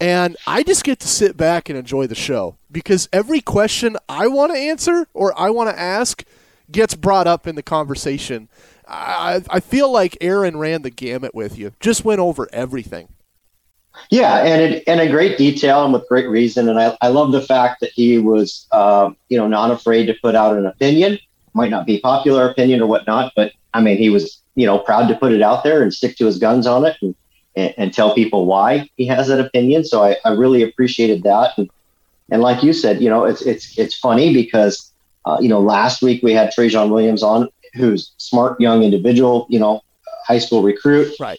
And I just get to sit back and enjoy the show because every question I want to answer or I want to ask – gets brought up in the conversation. I, I feel like Aaron ran the gamut with you, just went over everything. Yeah, and it, and a great detail and with great reason. And I, I love the fact that he was, um, you know, not afraid to put out an opinion. Might not be popular opinion or whatnot, but I mean, he was, you know, proud to put it out there and stick to his guns on it and, and, and tell people why he has that opinion. So I, I really appreciated that. And, and like you said, you know, it's it's it's funny because uh, you know, last week we had Trejon Williams on, who's smart young individual, you know, high school recruit. Right.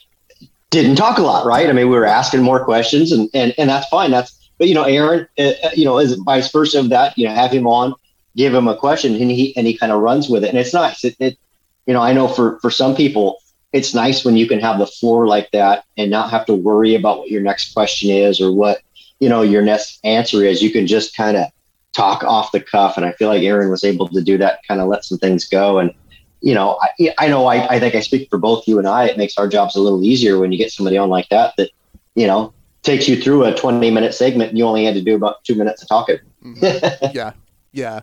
Didn't talk a lot, right? I mean, we were asking more questions, and and and that's fine. That's but you know, Aaron, uh, uh you know, is vice versa of that. You know, have him on, give him a question, and he and he kind of runs with it, and it's nice. It, it, you know, I know for for some people, it's nice when you can have the floor like that and not have to worry about what your next question is or what you know your next answer is. You can just kind of talk off the cuff, and I feel like Aaron was able to do that, kind of let some things go. And you know, I, I know I, I think I speak for both you and I. It makes our jobs a little easier when you get somebody on like that that you know takes you through a 20 minute segment and you only had to do about two minutes of talking. Mm-hmm. <laughs> yeah. Yeah.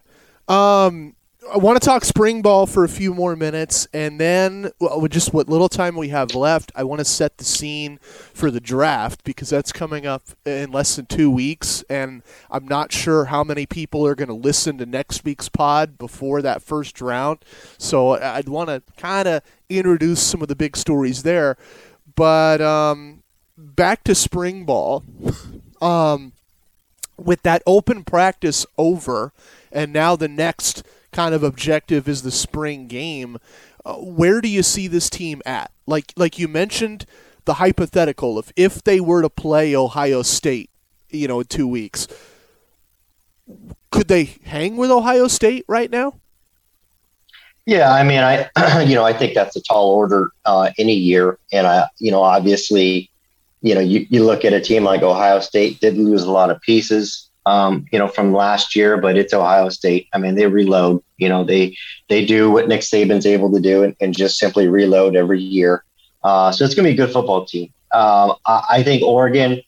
Um, I want to talk spring ball for a few more minutes, and then well, with just what little time we have left, I want to set the scene for the draft because that's coming up in less than two weeks, and I'm not sure how many people are going to listen to next week's pod before that first round. So I'd want to kind of introduce some of the big stories there, but um, back to spring ball. <laughs> um, with that open practice over, and now the next kind of objective is the spring game. Uh, where do you see this team at? Like like you mentioned the hypothetical if if they were to play Ohio State, you know, in 2 weeks, could they hang with Ohio State right now? Yeah, I mean, I <clears throat> you know I think that's a tall order uh, any year, and I you know obviously, you know you, you look at a team like Ohio State did lose a lot of pieces um, you know, from last year, but it's Ohio State. I mean, they reload. You know, they they do what Nick Saban's able to do and, and just simply reload every year. Uh, so it's going to be a good football team. Um, I, I, think Oregon,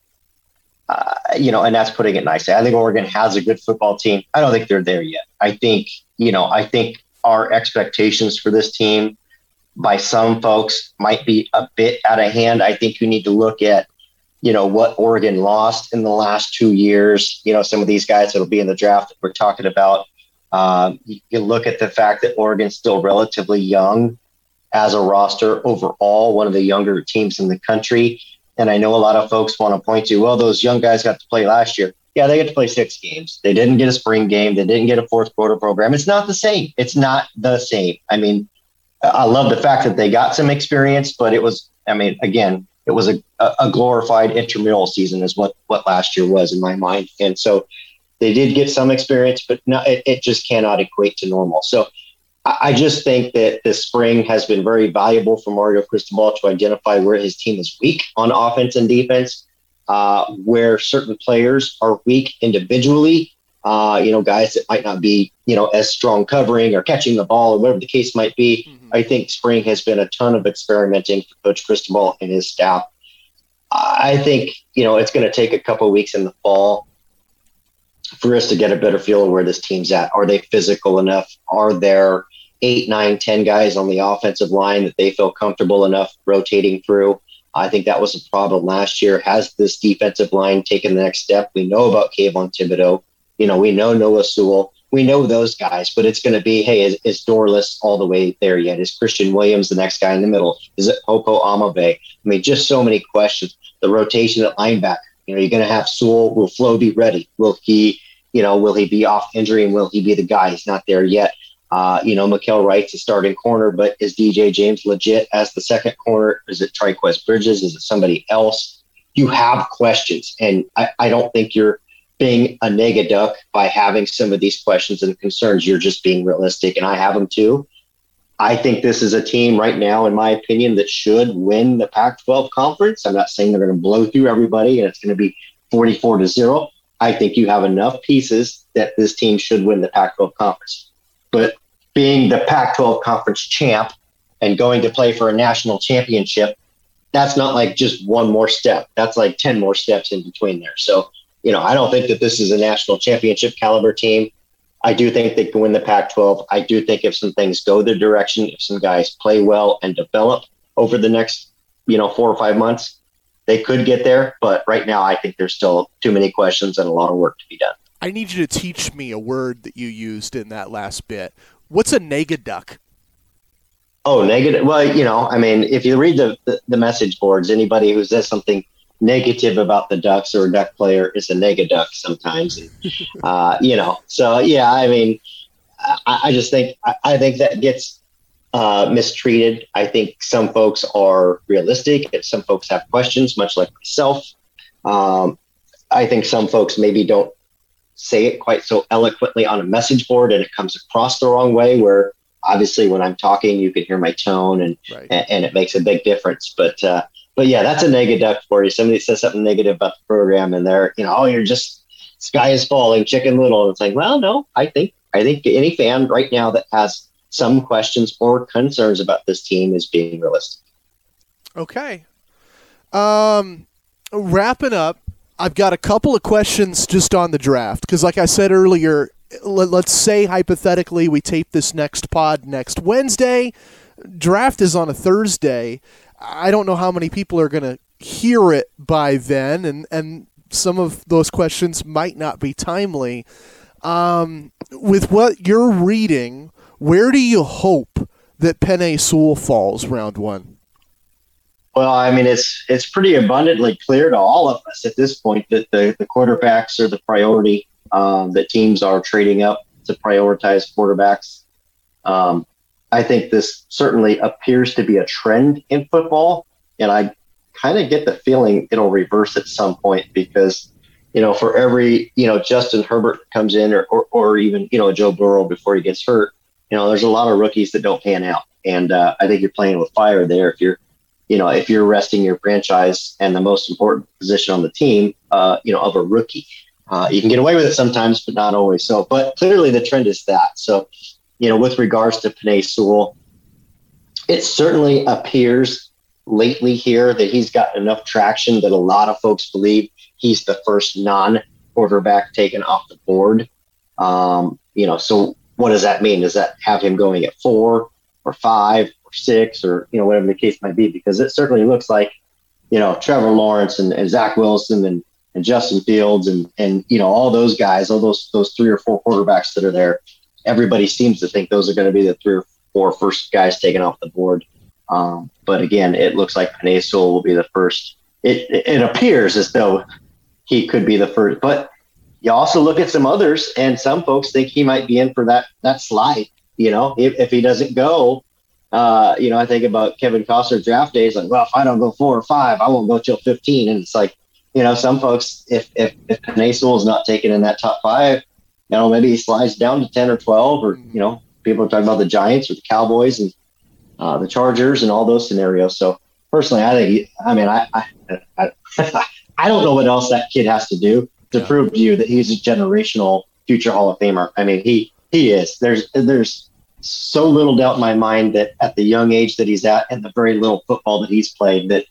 uh, you know, and that's putting it nicely. I think Oregon has a good football team. I don't think they're there yet. I think, you know, I think our expectations for this team by some folks might be a bit out of hand. I think you need to look at you know what Oregon lost in the last two years. You know some of these guys that'll be in the draft that we're talking about. Um, you, you look at the fact that Oregon's still relatively young as a roster overall, one of the younger teams in the country. And I know a lot of folks want to point to, well, those young guys got to play last year. Yeah, they got to play six games. They didn't get a spring game. They didn't get a fourth quarter program. It's not the same. It's not the same. I mean, I love the fact that they got some experience, but it was, I mean, again, it was a, a glorified intramural season is what what last year was in my mind and so they did get some experience but it, it just cannot equate to normal so I, just think that this spring has been very valuable for Mario Cristobal to identify where his team is weak on offense and defense, uh, where certain players are weak individually. Uh, you know, guys that might not be, you know, as strong covering or catching the ball or whatever the case might be. Mm-hmm I think spring has been a ton of experimenting for Coach Cristobal and his staff. I think you know it's going to take a couple weeks in the fall for us to get a better feel of where this team's at. Are they physical enough? Are there eight, nine, ten guys on the offensive line that they feel comfortable enough rotating through? I think that was a problem last year. Has this defensive line taken the next step? We know about Kayvon Thibodeaux. You know, we know Noah Sewell we know those guys, but it's going to be, hey, is, is Dorlus all the way there yet? Is Christian Williams the next guy in the middle? Is it Popo Aumavae? I mean, just so many questions. The rotation at linebacker. You know, you're going to have Sewell. Will Flowe be ready? Will he, you know, will he be off injury and will he be the guy? He's not there yet. Uh, you know, Mykael Wright's a starting corner, but is DJ James legit as the second corner? Is it Trikweze Bridges? Is it somebody else? You have questions, and I, I don't think you're being a nega duck by having some of these questions and concerns. You're just being realistic, and I have them too. I think this is a team right now, in my opinion, that should win the Pac 12 conference. I'm not saying they're going to blow through everybody and it's going to be 44 to zero. I think you have enough pieces that this team should win the Pac 12 conference. But being the Pac 12 conference champ and going to play for a national championship, that's not like just one more step. That's like 10 more steps in between there. So you know, I don't think that this is a national championship caliber team. I do think they can win the Pac 12. I do think if some things go their direction, if some guys play well and develop over the next, you know, four or five months, they could get there. But right now, I think there's still too many questions and a lot of work to be done. I need you to teach me a word that you used in that last bit. What's a negaduck? Oh, negative. Well, you know, I mean, if you read the, the, the message boards, anybody who says something negative about the Ducks or a Duck player is a nega Duck sometimes. And, uh, you know, so yeah, I mean, I, I just think I, I, think that gets uh, mistreated. I think some folks are realistic, and some folks have questions, much like myself. Um, I think some folks maybe don't say it quite so eloquently on a message board, and it comes across the wrong way. Where obviously, when I'm talking, you can hear my tone, and Right. and, and it makes a big difference. But uh, but yeah, that's a negative duck for you. Somebody says something negative about the program, and they're you know, oh, you're just sky is falling, chicken little. And it's like, well, no, I think I think any fan right now that has some questions or concerns about this team is being realistic. Okay. Um, wrapping up, I've got a couple of questions just on the draft because, like I said earlier, let, let's say hypothetically we tape this next pod next Wednesday. Draft is on a Thursday. I don't know how many people are going to hear it by then, and and some of those questions might not be timely. Um, with what you're reading, where do you hope that Penei Sewell falls round one? Well, I mean, it's it's pretty abundantly clear to all of us at this point that the, the quarterbacks are the priority. Um, that teams are trading up to prioritize quarterbacks. Um, I think this certainly appears to be a trend in football, and I kind of get the feeling it'll reverse at some point because you know for every you know Justin Herbert comes in or or, or even you know Joe Burrow before he gets hurt, you know there's a lot of rookies that don't pan out, and uh, I think you're playing with fire there if you're you know, if you're resting your franchise and the most important position on the team, uh, you know, of a rookie, uh, you can get away with it sometimes, but not always. So, but clearly the trend is that. So, you know, with regards to Penei Sewell, it certainly appears lately here that he's got enough traction that a lot of folks believe he's the first non-quarterback taken off the board. Um, you know, so what does that mean? Does that have him going at four or five or six or you know whatever the case might be? Because it certainly looks like you know Trevor Lawrence and, and Zach Wilson and, and Justin Fields and and you know all those guys, all those those three or four quarterbacks that are there. Everybody seems to think those are going to be the three or four first guys taken off the board. Um, but again, it looks like Penei will be the first. It, it appears as though he could be the first, but you also look at some others, and some folks think he might be in for that that slide. You know, if, if he doesn't go, uh, you know, I think about Kevin Costner draft days. Like, well, if I don't go four or five, I won't go till fifteen. And it's like, you know, some folks, if if if is not taken in that top five, you know, maybe he slides down to ten or twelve, or you know, people are talking about the Giants or the Cowboys and uh, the Chargers and all those scenarios. So personally, I think, he, I mean, I I, I <laughs> I don't know what else that kid has to do to prove to you that he's a generational future Hall of Famer. I mean, he he is. There's there's so little doubt in my mind that at the young age that he's at and the very little football that he's played, that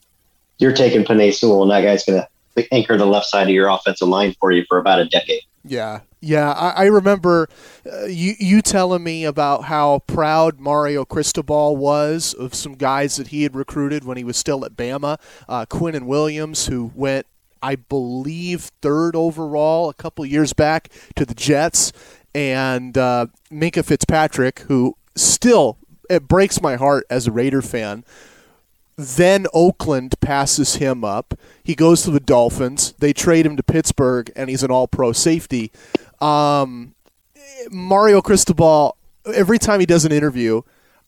you're taking Penei Sewell and that guy's going to anchor the left side of your offensive line for you for about a decade. Yeah, yeah. I, I remember uh, you you telling me about how proud Mario Cristobal was of some guys that he had recruited when he was still at Bama. Uh, and Williams, who went, I believe, third overall a couple years back to the Jets, and uh, Minkah Fitzpatrick, who still it breaks my heart as a Raider fan. Then Oakland passes him up. He goes to the Dolphins. They trade him to Pittsburgh, and he's an all-pro safety. Um, Mario Cristobal. Every time he does an interview,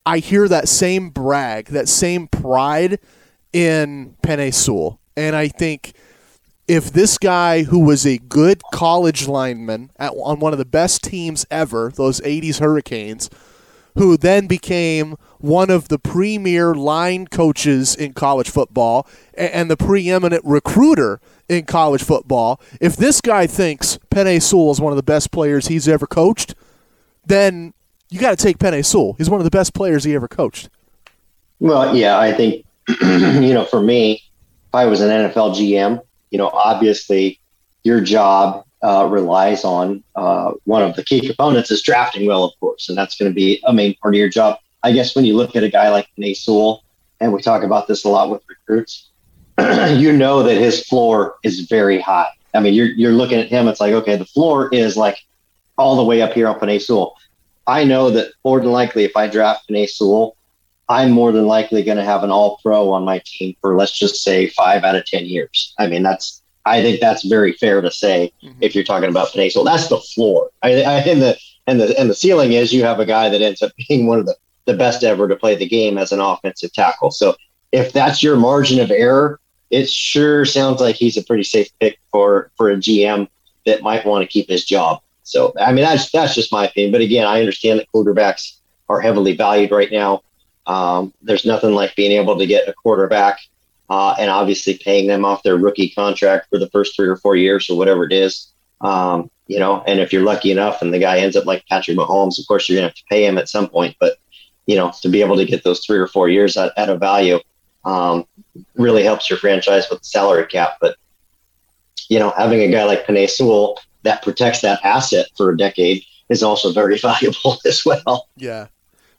I hear that same brag, that same pride in Penei Sewell, and I think if this guy who was a good college lineman at, on one of the best teams ever, those 80s Hurricanes, who then became one of the premier line coaches in college football and, the preeminent recruiter in college football, if this guy thinks Penei Sewell is one of the best players he's ever coached, then you got to take Penei Sewell. He's one of the best players he ever coached. Well, yeah, I think <clears throat> you know, for me, if I was an NFL GM, you know, obviously your job uh, relies on uh, one of the key components is drafting well, of course, and that's going to be a main part of your job. I guess when you look at a guy like Sewell, and we talk about this a lot with recruits, <clears throat> you know that his floor is very high. I mean, you're you're looking at him, it's like, okay, the floor is like all the way up here on Penei. I know that more than likely, if I draft Penei I'm more than likely going to have an all pro on my team for let's just say five out of 10 years. I mean, that's, I think that's very fair to say mm-hmm. if you're talking about Sewell. That's the floor. I, I, and the, and the, and the ceiling is you have a guy that ends up <laughs> being one of the, the best ever to play the game as an offensive tackle. So if that's your margin of error, it sure sounds like he's a pretty safe pick for, for a GM that might want to keep his job. So, I mean, that's, that's just my opinion. But again, I understand that quarterbacks are heavily valued right now. Um, there's nothing like being able to get a quarterback uh, and obviously paying them off their rookie contract for the first three or four years or whatever it is. Um, you know, and if you're lucky enough and the guy ends up like Patrick Mahomes, of course you're gonna have to pay him at some point. But you know, to be able to get those three or four years at, at a value um, really helps your franchise with the salary cap. But you know, having a guy like Penei Sewell that protects that asset for a decade is also very <laughs> valuable as well. Yeah.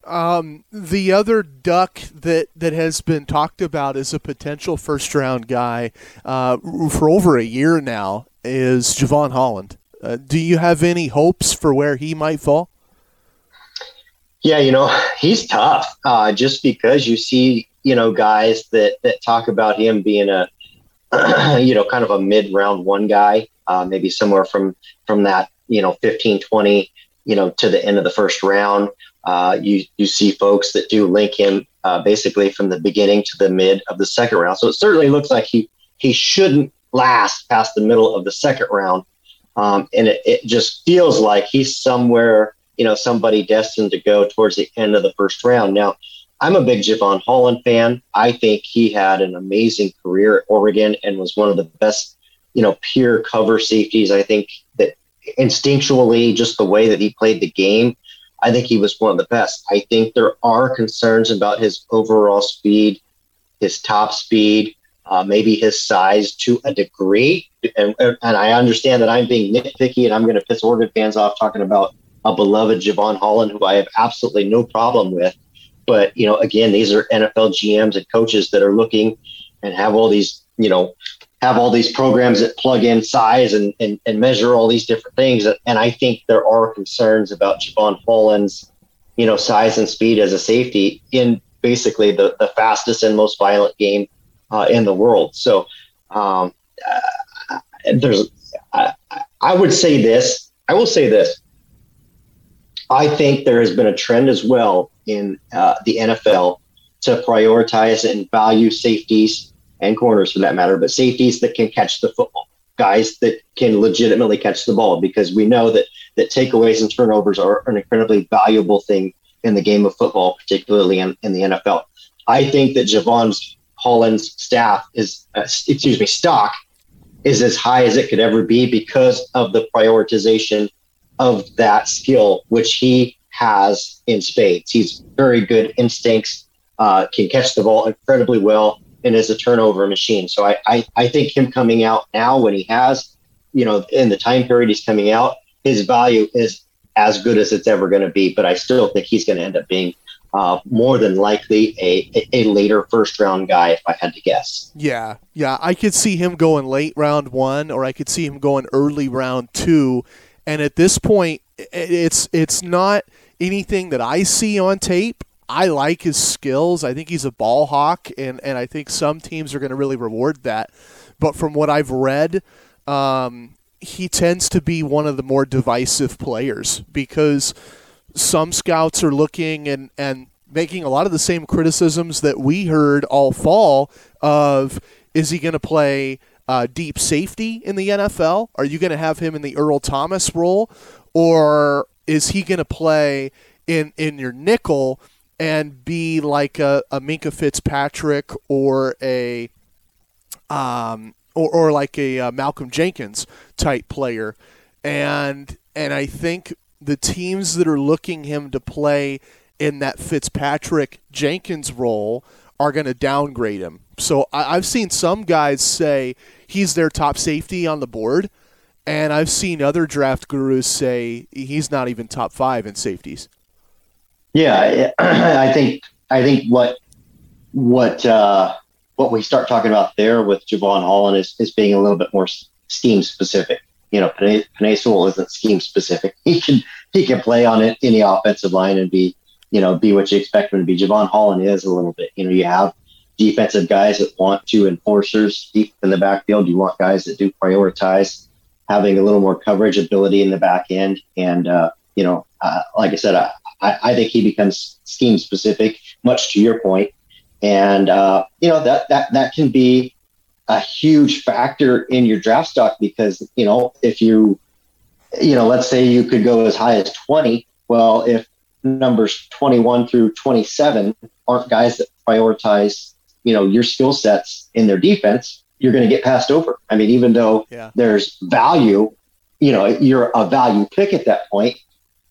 Um, the other duck that, that has been talked about as a potential first round guy uh, for over a year now is Jevon Holland. Uh, do you have any hopes for where he might fall? Yeah, you know, he's tough uh, just because you see, you know, guys that, that talk about him being a, <clears throat> you know, kind of a mid round one guy, uh, maybe somewhere from, from that, you know, 15, 20, you know, to the end of the first round. Uh, you you see folks that do link him uh, basically from the beginning to the mid of the second round. So it certainly looks like he he shouldn't last past the middle of the second round, um, and it, it just feels like he's somewhere you know somebody destined to go towards the end of the first round. Now, I'm a big Jevon Holland fan. I think he had an amazing career at Oregon and was one of the best you know pure cover safeties. I think that instinctually, just the way that he played the game I think he was one of the best. I think there are concerns about his overall speed, his top speed, uh, maybe his size to a degree. And, and I understand that I'm being nitpicky and I'm going to piss Oregon fans off talking about a beloved Jevon Holland, who I have absolutely no problem with. But, you know, again, these are NFL GMs and coaches that are looking and have all these, you know, have all these programs that plug in size and, and, and measure all these different things. And I think there are concerns about Jevon Holland's, you know, size and speed as a safety in basically the, the fastest and most violent game uh, in the world. So um, uh, there's, I, I would say this, I will say this. I think there has been a trend as well in uh, the NFL to prioritize and value safeties and corners for that matter, but safeties that can catch the football, guys that can legitimately catch the ball, because we know that that takeaways and turnovers are an incredibly valuable thing in the game of football, particularly in, in the NFL. I think that Jevon's Holland's staff is, uh, excuse me, stock is as high as it could ever be because of the prioritization of that skill, which he has in spades. He's very good instincts, uh, can catch the ball incredibly well, and is a turnover machine. So I, I, I think him coming out now when he has, you know, in the time period he's coming out, his value is as good as it's ever going to be. But I still think he's going to end up being uh, more than likely a, a later first round guy if I had to guess. Yeah, yeah, I could see him going late round one, or I could see him going early round two. And at this point, it's it's not anything that I see on tape. I like his skills. I think he's a ball hawk, and, and I think some teams are going to really reward that. But from what I've read, um, he tends to be one of the more divisive players because some scouts are looking and, and making a lot of the same criticisms that we heard all fall of is he going to play uh, deep safety in the NFL? Are you going to have him in the Earl Thomas role? Or is he going to play in, in your nickel – and be like a, a Minkah Fitzpatrick or a um, or, or like a uh, Malcolm Jenkins type player, and and I think the teams that are looking him to play in that Fitzpatrick Jenkins role are going to downgrade him. So I, I've seen some guys say he's their top safety on the board, and I've seen other draft gurus say he's not even top five in safeties. Yeah, <clears throat> I think I think what what uh, what we start talking about there with Jevon Holland is, is being a little bit more scheme specific. You know, Penei, isn't scheme specific. <laughs> He can he can play on any offensive line and be you know be what you expect him to be. Jevon Holland is a little bit. You know, you have defensive guys that want to enforcers deep in the backfield. You want guys that do prioritize having a little more coverage ability in the back end. And uh, you know, uh, like I said, I, I, I think he becomes scheme specific, much to your point. And uh, you know that that that can be a huge factor in your draft stock because you know if you you know let's say you could go as high as 20 well if numbers 21 through 27 aren't guys that prioritize, you know, your skill sets in their defense, you're going to get passed over. I mean, even though Yeah. there's value, you know, you're a value pick at that point.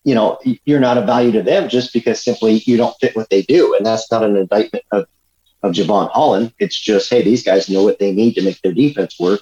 You know, you're not a value to them just because simply you don't fit what they do, and that's not an indictment of of Jevon Holland. It's just, hey, these guys know what they need to make their defense work,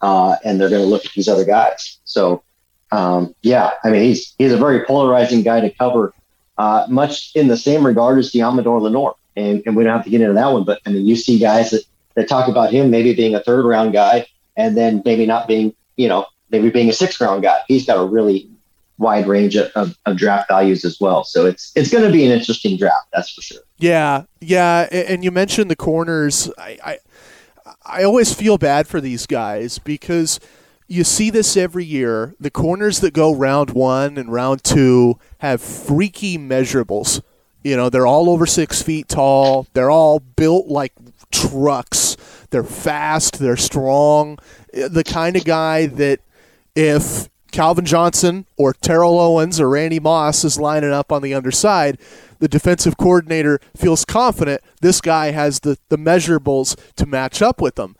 uh, and they're going to look at these other guys. So, um, yeah, I mean, he's he's a very polarizing guy to cover, uh, much in the same regard as Deommodore Lenoir. And, and we don't have to get into that one, but I mean, you see guys that, that talk about him maybe being a third round guy and then maybe not being, you know, maybe being a sixth round guy. He's got a really wide range of, of, of draft values as well. So it's it's going to be an interesting draft, that's for sure. Yeah, yeah, and you mentioned the corners. I, I, I always feel bad for these guys because you see this every year. The corners that go round one and round two have freaky measurables. You know, they're all over six feet tall. They're all built like trucks. They're fast. They're strong. The kind of guy that if Calvin Johnson or Terrell Owens or Randy Moss is lining up on the underside, the defensive coordinator feels confident this guy has the, the measurables to match up with them.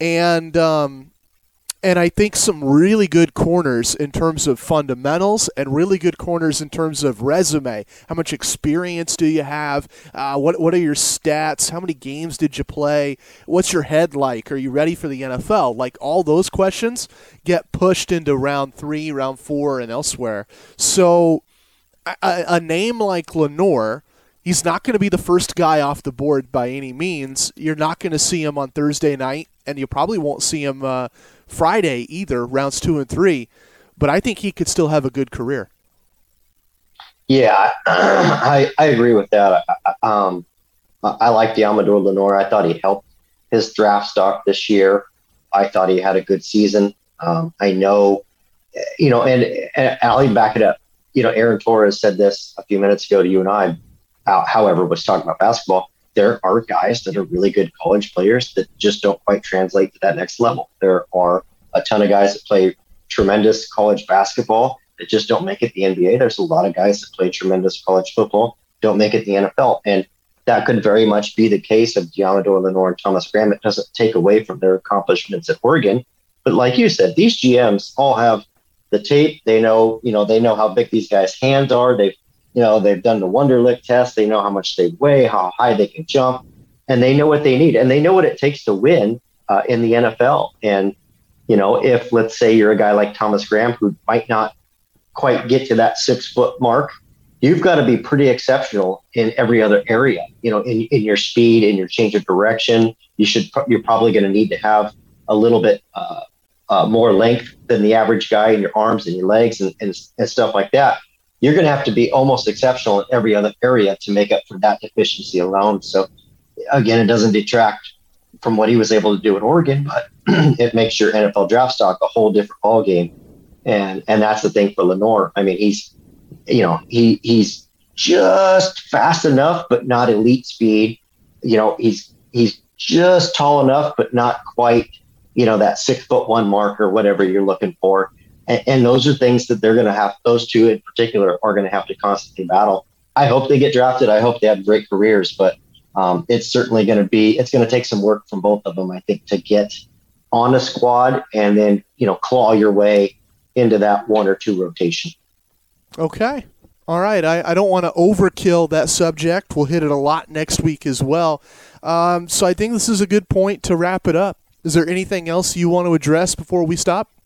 And um, and I think some really good corners in terms of fundamentals and really good corners in terms of resume. How much experience do you have? Uh, what what are your stats? How many games did you play? What's your head like? Are you ready for the NFL? Like all those questions get pushed into round three, round four, and elsewhere. So a, a name like Lenoir. He's not going to be the first guy off the board by any means. You're not going to see him on Thursday night, and you probably won't see him uh, Friday either, rounds two and three. But I think he could still have a good career. Yeah, I, <clears throat> I agree with that. Um, I like Deommodore Lenoir. I thought he helped his draft stock this year. I thought he had a good season. Um, I know, you know, and, and I'll back it up. You know, Aaron Torres said this a few minutes ago to you and I, however, was talking about basketball. There are guys that are really good college players that just don't quite translate to that next level. There are a ton of guys that play tremendous college basketball that just don't make it the NBA. There's a lot of guys that play tremendous college football, don't make it the NFL. And that could very much be the case of Deommodore Lenoir and Thomas Graham. It doesn't take away from their accomplishments at Oregon. But like you said, these GMs all have the tape. They know, you know, they know how big these guys' hands are. They've, you know, they've done the Wonderlic test. They know how much they weigh, how high they can jump, and they know what they need, and they know what it takes to win uh, in the NFL. And you know, if let's say you're a guy like Thomas Graham who might not quite get to that six foot mark, you've got to be pretty exceptional in every other area. You know, in, in your speed, in your change of direction, you should you're probably going to need to have a little bit uh, uh, more length than the average guy in your arms and your legs and, and, and stuff like that. You're going to have to be almost exceptional in every other area to make up for that deficiency alone. So, again, it doesn't detract from what he was able to do at Oregon, but <clears throat> it makes your NFL draft stock a whole different ball game. And and that's the thing for Lenoir. I mean, he's you know he he's just fast enough, but not elite speed. You know, he's he's just tall enough, but not quite you know that six foot one mark or whatever you're looking for. And, and those are things that they're going to have. Those two in particular are going to have to constantly battle. I hope they get drafted. I hope they have great careers, but um, it's certainly going to be it's going to take some work from both of them. I think to get on a squad and then you know claw your way into that one or two rotation. Okay. All right. I, I don't want to overkill that subject. We'll hit it a lot next week as well. Um, so I think this is a good point to wrap it up. Is there anything else you want to address before we stop?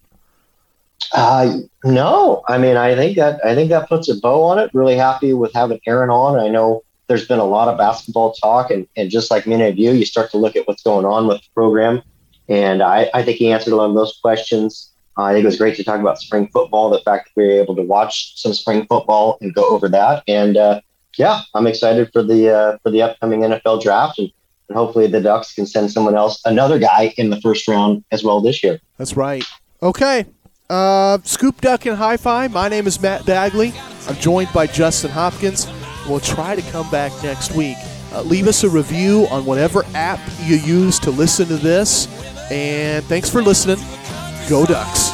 Uh, no, I mean, I think that I think that puts a bow on it. Really happy with having Aaron on. I know there's been a lot of basketball talk, and, and just like many of you, you start to look at what's going on with the program. And I, I think he answered a lot of those questions. Uh, I think it was great to talk about spring football, the fact that we were able to watch some spring football and go over that. And uh, yeah, I'm excited for the uh, for the upcoming NFL draft, and, and hopefully the Ducks can send someone else, another guy in the first round as well this year. That's right. Okay. Uh, Scoop Duck and Hi Fi. My name is Matt Bagley. I'm joined by Justin Hopkins. We'll try to come back next week. Uh, leave us a review on whatever app you use to listen to this. And thanks for listening. Go Ducks.